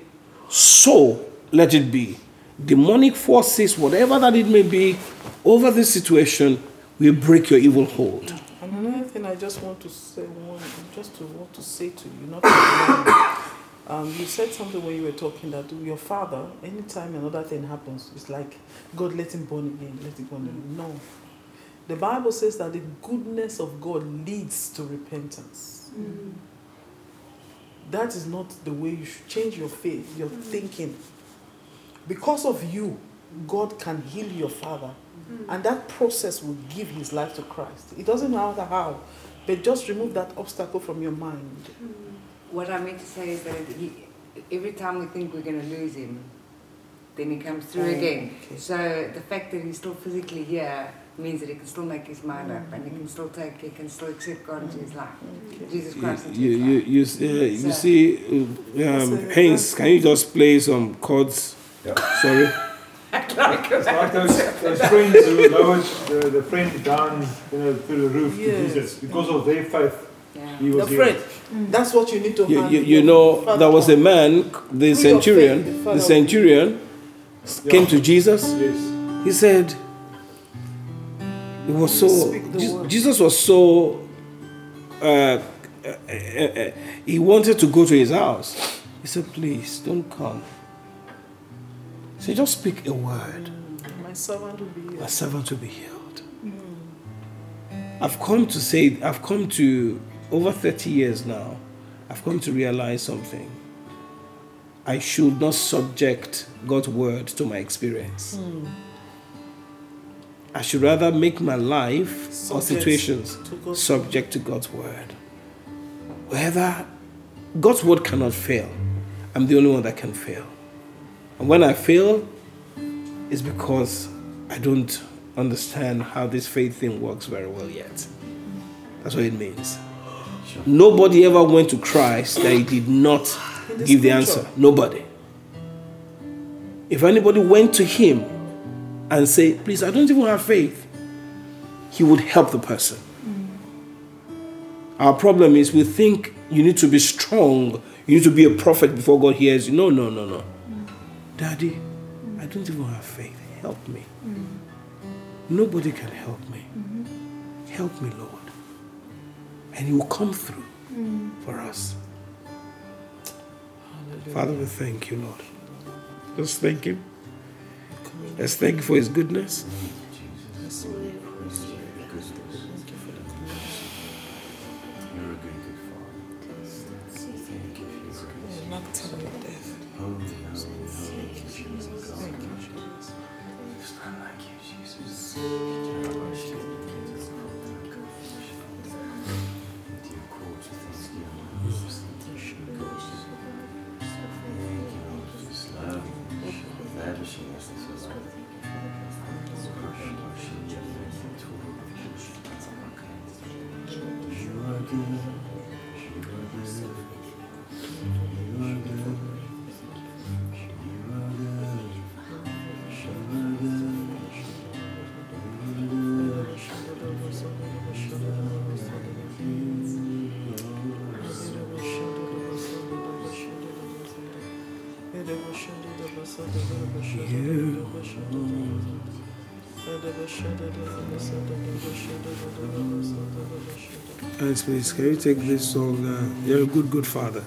So let it be. Demonic forces, whatever that it may be, over this situation, we break your evil hold. And another thing I just want to say, just to want to say to you, not to you, um, you said something when you were talking that your father, anytime another thing happens, it's like God let him born again, let him born again. No, the Bible says that the goodness of God leads to repentance. That is not the way you should change your faith, your mm. thinking. Because of you, God can heal your father. Mm. And that process will give his life to Christ. It doesn't matter how, but just remove that obstacle from your mind. Mm. What I meant to say is that he, every time we think we're going to lose him, then he comes through Oh, again. okay. So the fact that he's still physically here means that he can still make his mind up and he can still take, he can still accept God into his life. Okay. Jesus You, Christ into you, his you, life. you, s- uh, you So- see, uh, um, Heinz, can you just play some chords? Yeah. Sorry. It's like those, those friends who lowered the, the friend down, you know, through the roof Yes. to Jesus. Because of their faith, Yeah. he The was friend, healed. that's what you need to You, you, you know, there was a man, the centurion, the the father- centurion came to Jesus. Yes. He said, it was so, Je- Jesus was so, uh, uh, uh, uh, he wanted to go to his house. He said, please, don't come. He said, just speak a word. My servant will be healed. my servant will be healed. I've come to say, I've come to, over 30 years now, I've come to realize something. I should not subject God's word to my experience. I should rather make my life or situations subject to God's word. Whether God's word cannot fail, I'm the only one that can fail. And when I fail, it's because I don't understand how this faith thing works very well yet. That's what it means. Nobody ever went to Christ that he did not give the scripture. answer. Nobody. If anybody went to him and say, please, I don't even have faith, he would help the person. Our problem is we think you need to be strong, you need to be a prophet before God hears you. No, no, no, no. Daddy, I don't even have faith. Help me. Nobody can help me. Help me, Lord. And He will come through for us. Father, we thank you, Lord. Let's thank Him. Let's thank you for His goodness. Please. Can you take this song? Uh, you're a good, good father.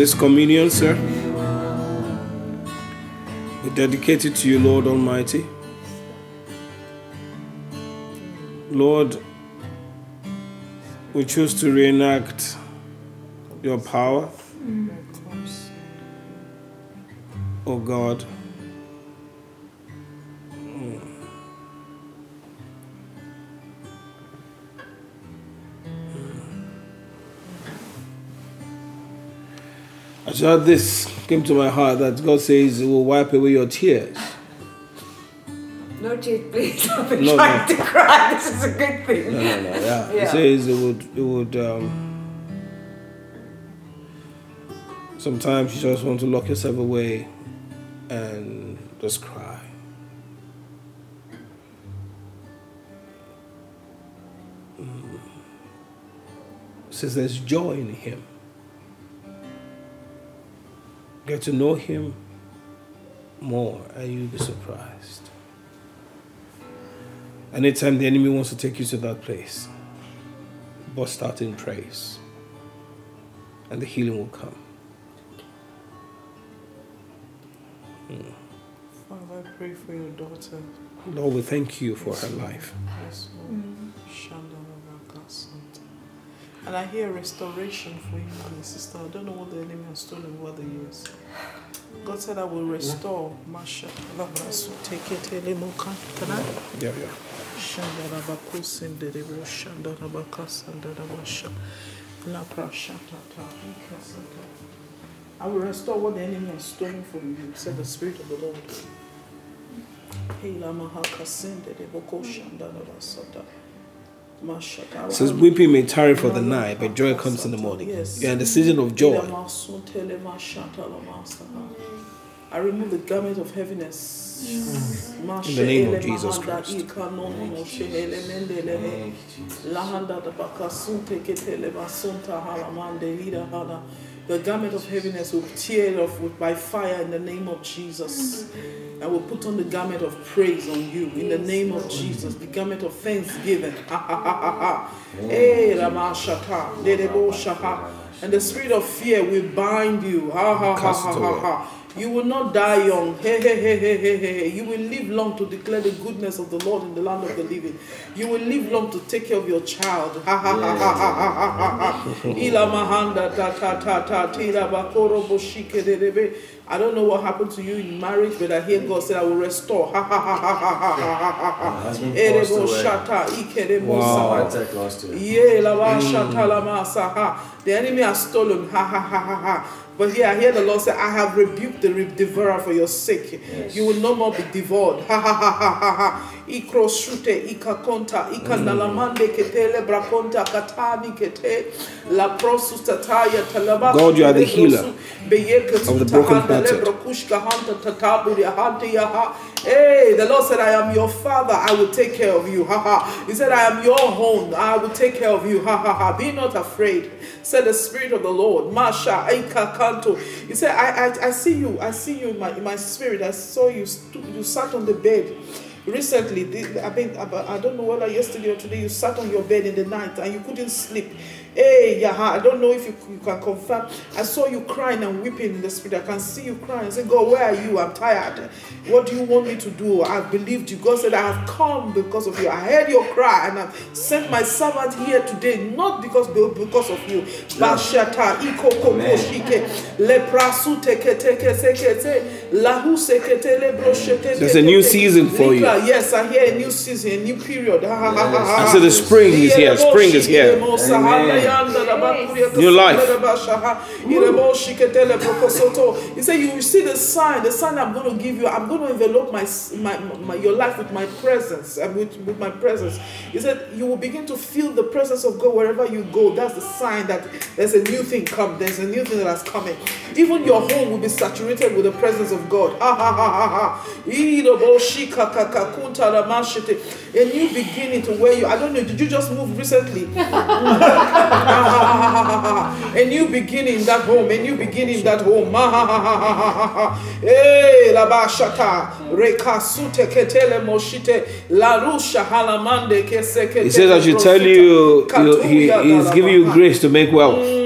This communion, sir. We dedicate it to you, Lord Almighty. Lord, we choose to reenact your power, oh God. I- this came to my heart that God says He will wipe away your tears. Not yet, please. I've been No, trying no. to cry. This is a good thing. No, no, no. Yeah. He Yeah. says it would. It would. Um, sometimes you just want to lock yourself away and just cry. Mm. He says there's joy in Him. Get to know Him more, and you'll be surprised. Anytime the enemy wants to take you to that place, bust out in praise, and the healing will come. Father, I pray for your daughter. Lord, we thank you for her life. Yes, Lord. Mm. Shandalabakasanta. And I hear restoration for you, my sister. I don't know what the enemy has stolen over the years. God said, I will restore. Masha. Take it, Elemoka. Can I? Yeah, yeah. Shandarabakusinderebo, Shandarabakasandarabasha. Laprashatata, I will restore what the enemy has stolen from you, said the Spirit of the Lord. Hey, Hilamahakasinderebo, Koshandarabasata. Mashata. It says, Weeping may tarry for the night, but joy comes in the morning. Yes. You're in the season of joy. I remove the garment of heaviness. In the name of Jesus Christ. The garment of heaviness will tear it off with, by fire in the name of Jesus. I will put on the garment of praise on you in the name of Jesus. The garment of thanksgiving. Ha ha ha ha ha. Eh, Rama Dedebo Shaha. And the spirit of fear will bind you. Ha ha ha ha ha ha. You will not die young. Hey, hey, hey, hey, hey, hey. You will live long to declare the goodness of the Lord in the land of the living. You will live long to take care of your child. Ha ha ha ha ha ha ha mahanda ta ta ta ta tira bakoro boshike de. I don't know what happened to you in marriage, but I hear God say, I will restore. Ha ha ha ha ha ha ha ha ha My ha. husband passed Erebo shata ikere Wow. Heart mosa. attack last. Yeah, la ba shata la ma sa ha. The enemy has stolen. Ha ha ha ha ha. But here I hear the Lord say, I have rebuked the re- devourer for your sake. Yes. You will no more be devoured. Ha ha ha ha ha ha. Ikro shute ikakonta ikanalamande mm. ketele brakonta katani kete la prosustataya talaba. God, you are the healer of the broken hearted. Hey, the Lord said, I am your father, I will take care of you. Ha ha. He said, I am your home, I will take care of you. Ha ha ha. Be not afraid, said the Spirit of the Lord. Masha Aika Kanto. He said, I, I, I see you, I see you in my, in my spirit. I saw you, you sat on the bed. Recently, the- I mean, I don't know whether yesterday or today, you sat on your bed in the night and you couldn't sleep. Hey, yeah, I don't know if you, you can confirm. I saw you crying and weeping in the spirit. I can see you crying. I said, God, where are you? I'm tired. What do you want me to do? I've believed you. God said, I have come because of you. I heard your cry and I've sent my servant here today, not because because of you. Bashata, iko koko shike, leprasu teke teke seke te, lahu seke te le broshete There's a new season for you. Likra, Yes, I hear a new season, a new period. Ha, ha, ha, ha, ha. I said the spring is here. Spring is here. Amen. New life. He said, You will see the sign, the sign I'm going to give you. I'm going to envelop my, my, my your life with my presence and with, with my presence. He said, You will begin to feel the presence of God wherever you go. That's the sign that there's a new thing come. There's a new thing that has coming. Even your home will be saturated with the presence of God. Ha ha ha ha ha. Iroboshika kakakunta ramashite. A new beginning to where you. I don't know. Did you just move recently? a new beginning in that home, a new beginning in that home. Hey, la bashata, rekasute ketele moshite, la rusha halamande kese He says, I should tell you, you he, He's giving you grace to make wealth.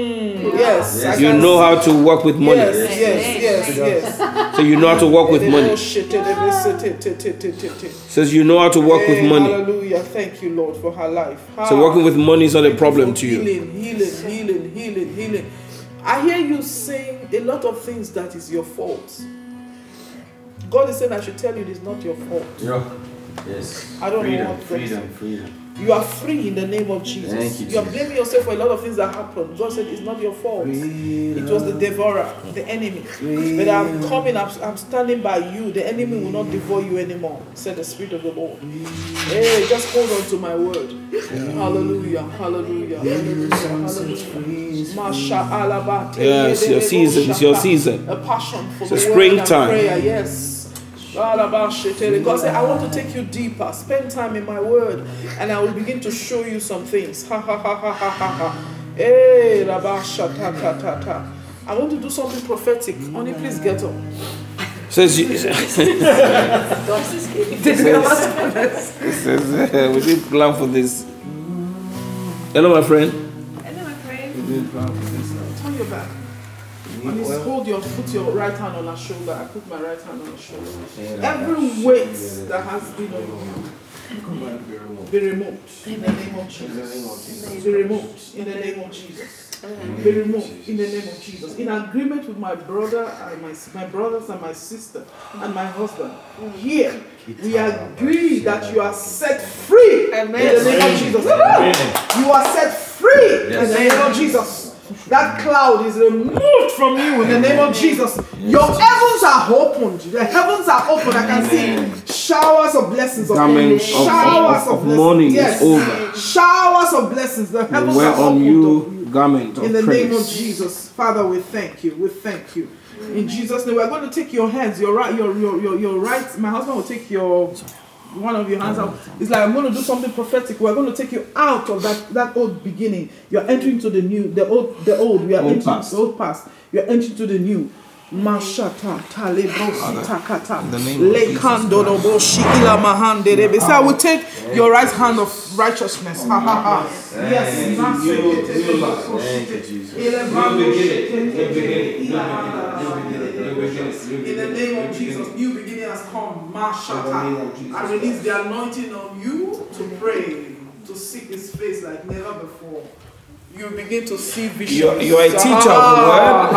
Yes, I You can know see- how to work with money. Yes, yes, yes, yes. So you know how to work with money. Says you know how to work with Hey, money. Hallelujah. Thank you, Lord, for her life. So working with money is not a Thank problem for to you. Healing, healing, healing, healing, healing. I hear you saying a lot of things that is your fault. God is saying I should tell you it is not your fault. Yeah. Yes. I don't know freedom, what that- freedom, freedom. You are free in the name of Jesus. Thank you, are Jesus. blaming yourself for a lot of things that happened. God said it's not your fault. It was the devourer, the enemy. But I'm coming, I'm, I'm standing by you. The enemy will not devour you anymore, said the Spirit of the Lord. Hey, just hold on to my word. Hallelujah, hallelujah, hallelujah, hallelujah. Masha. Yes, your season, it's your season. A passion for It's the a springtime. prayer, yes. Alabashete. God said, I want to take you deeper. Spend time in my word, and I will begin to show you some things. Ha ha ha ha ha ha ha. Hey, Rabasha ta ta ta ta. I want to do something prophetic. Only please get up. Says you. says, uh, we didn't plan for this. Hello, my friend. Hello, my friend. We did plan for this. Turn your back. And just hold your put your right hand on her shoulder. I put my right hand on her shoulder. Every weight that has been on you be removed in the name of Jesus. Be removed in the name of Jesus. Be removed in the name of Jesus. In agreement with my brother and my my brothers and my sister and my husband. Here we agree that you are set free in the name of Jesus. You are set free in the name of Jesus. That cloud is removed from you in the name of Jesus. Your heavens are opened. The heavens are open. I can see showers of blessings upon you. Garment of, Showers of, of, blessings. money Yes. is over. Showers of blessings. The heavens wear are on opened you garment of in the praise. name of Jesus. Father, we thank you. We thank you. In Jesus' name, we're going to take your hands. Your right, your your your, your right. My husband will take your one of your hands out. It's like I'm going to do something prophetic. We're going to take you out of that that old beginning. You're entering to the new, the old, the old. We are Old entering past. the old past. You're entering to the new. Mashata talebrosi takata in the name of lekando roboshi ila mahande rebe. So I will take your right hand of righteousness. Ha ha ha. Yes. Thank you, Jesus. In the name of Jesus, new beginning has come. Mashata. I release the anointing on you to pray, to seek His face like never before. You begin to see visions. You're- you're a teacher of the word.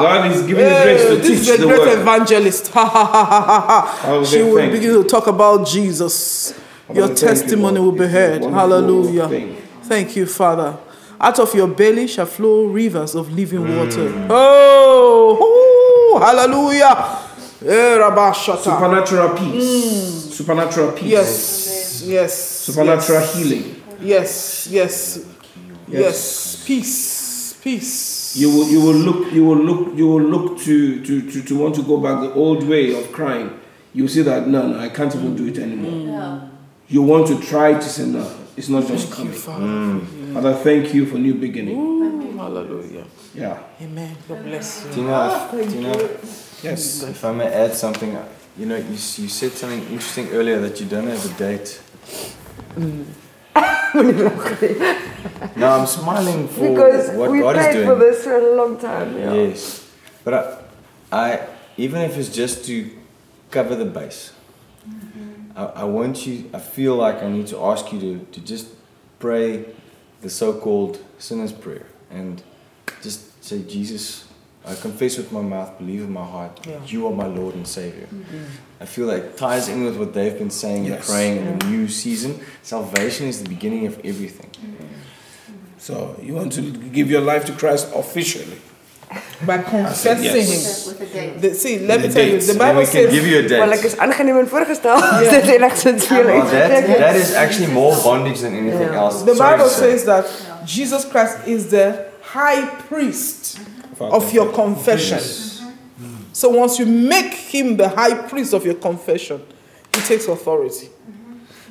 God is giving you grace to this teach is a the great word. evangelist. She will thank begin to talk about Jesus. Your Father, you, testimony will be heard. Hallelujah. thing. Thank you, Father. Out of your belly shall flow rivers of living Mm. water. Oh, ooh, hallelujah. Eh, Rabashata. Supernatural peace. Supernatural peace. Mm. Yes, yes. Supernatural yes. healing. Yes, yes, yes. Peace, peace. You will you will look you will look you will look to, to, to, to want to go back the old way of crying. You see that no no I can't even do it anymore. You want to try to say no, it's not just Thank you, coming. Father. Father, thank you for new beginning. Ooh, hallelujah. Yeah. Amen. God bless you. Tina, ah, Tina, Yes. if I may add something, you know, you, you said something interesting earlier that you don't have a date. Mm. no, I'm smiling for Because what we God is prayed doing. for this for a long time. Yeah. Yes, but I, I, even if it's just to cover the base, mm-hmm. I, I want you. I feel like I need to ask you to, to just pray the so-called sinner's prayer and just say, Jesus, I confess with my mouth, believe in my heart, Yeah. you are my Lord and Savior. Mm-hmm. I feel like it ties in with what they've been saying Yes. and praying in the new season. Salvation is the beginning of everything. Mm-hmm. So you want to give your life to Christ officially. By confessing yes. With a date. The, see, let me The tell you, dates. the And Bible we can says. give you a Wel ek date. is aangeneem en voorgestel. Dit enigstens veel iets. that, that is actually more bondage than anything Yeah. else. The Sorry Bible says that Jesus Christ is the high priest of your confession. Mm-hmm. So once you make him the high priest of your confession, he takes authority.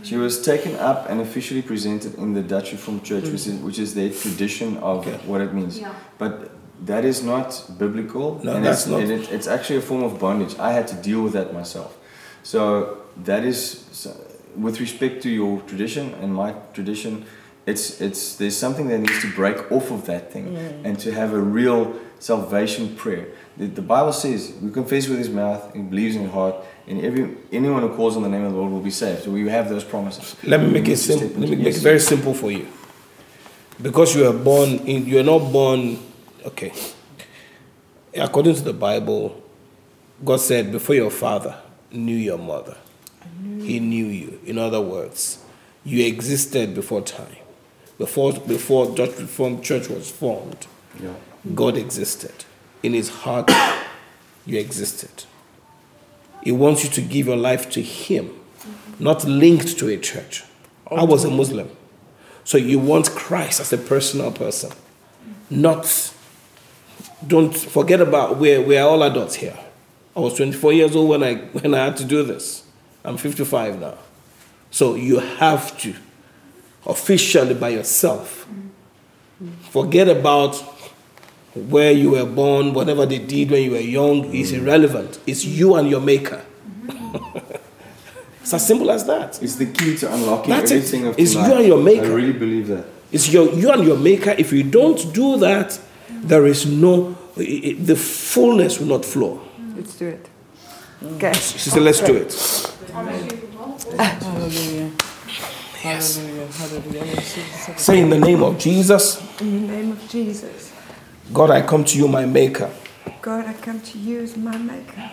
She was taken up and officially presented in the Dutch Reformed Church, mm. which is, which is their tradition of Okay. what it means. Yeah. But that is not biblical, No, and that's it's, not. and it, it's actually a form of bondage. I had to deal with that myself. So that is, so- with respect to your tradition and my tradition, it's it's there's something that needs to break off of that thing mm. and to have a real salvation prayer. The, the Bible says we confess with his mouth and believes in his heart, and every anyone who calls on the name of the Lord will be saved. So we have those promises. Let me make it simple. Let me make it very simple for you. Because you are born in, you are not born. Okay. According to the Bible, God said, "Before your father knew your mother, He knew you." In other words, you existed before time, before before Dutch Reformed Church was formed. Yeah. God existed. In His heart, you existed. He wants you to give your life to Him, not linked to a church. I was a Muslim. So you want Christ as a personal person, not. Don't forget about we're, we're all adults here. I was 24 years old when I, when I had to do this. I'm 55 now. So you have to, officially by yourself, forget about where you were born, whatever they did when you were young is mm. irrelevant. It's you and your maker. it's as simple as that. It's the key to unlocking That's it. everything of It's you and your maker. I really believe that. It's your, you and your maker. If you don't do that, there is no, i- i- the fullness will not flow. Let's do it. Okay. She said, let's do it. Hallelujah. Hallelujah. Hallelujah. Say in the name of Jesus, In the name of Jesus, God, I come to you, my maker, God, I come to you as my maker,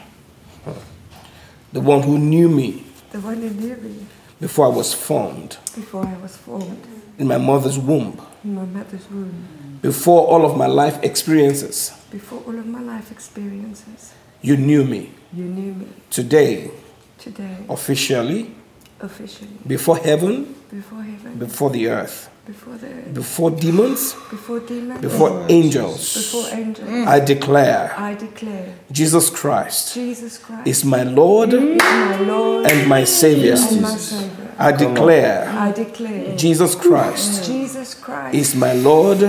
the one who knew me the one who knew me before I was formed before I was formed in my mother's womb, in my mother's womb, before all of my life experiences. before all of my life experiences. You knew me. You knew me Today, today, officially, officially, before heaven, before heaven, before the earth, before the before demons, before demons, before angels, before angels. I declare I declare Jesus Christ Jesus Christ is my Lord is my Lord and my Savior. and my Savior. I declare I declare Jesus Christ Jesus Christ is my Lord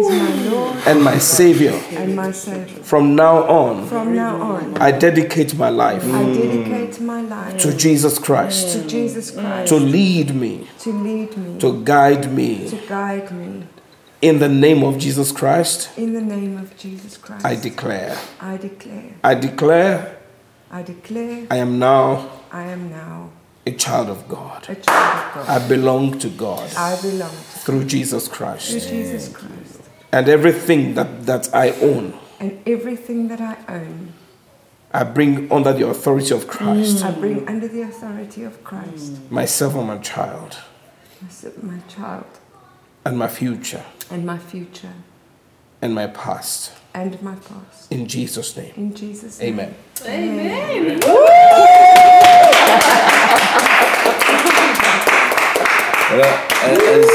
is my Lord and my Savior. and my Savior. From now on, From now on, I dedicate my life I dedicate my life to Jesus Christ to Jesus Christ to lead me, to lead me, to guide me. to guide me. In the name of Jesus Christ, In the name of Jesus Christ, I declare. I declare, I declare I declare, I am now I am now a child of God. a child of God. I belong to God I belong through Jesus to Christ. Jesus Christ, And everything that, that I own, and everything that I own, I bring under the authority of Christ. I bring under the authority of Christ. Myself and my child, My, my child, and my future, and my future, and my past. and my past. In Jesus' name. In Jesus' name. Amen. Well, uh, as,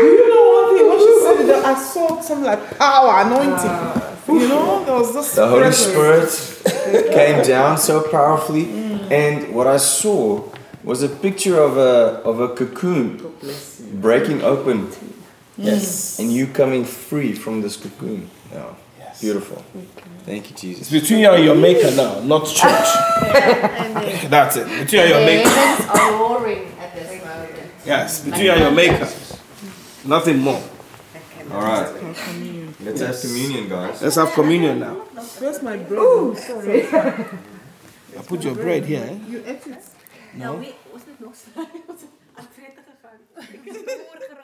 Do you know one thing? When she said that, I saw some like power, anointing. you know, there was this the Holy presence. Spirit came down so powerfully, and what I saw was a picture of a of a cocoon breaking open. Yes, and you coming free from this cocoon. Yeah, beautiful. Thank you, Jesus. It's Jesus. between you and your maker now, not church. And the, That's it. Between you and your maker. are roaring at this moment. Yes, between you and your maker. Nothing more. All right, let's have communion, guys. Let's have communion now. Where's my bread? Ooh, sorry. I put your bread here. eh? You ate it. No. was het nog? Aan het gegaan. Ik is voorgerol.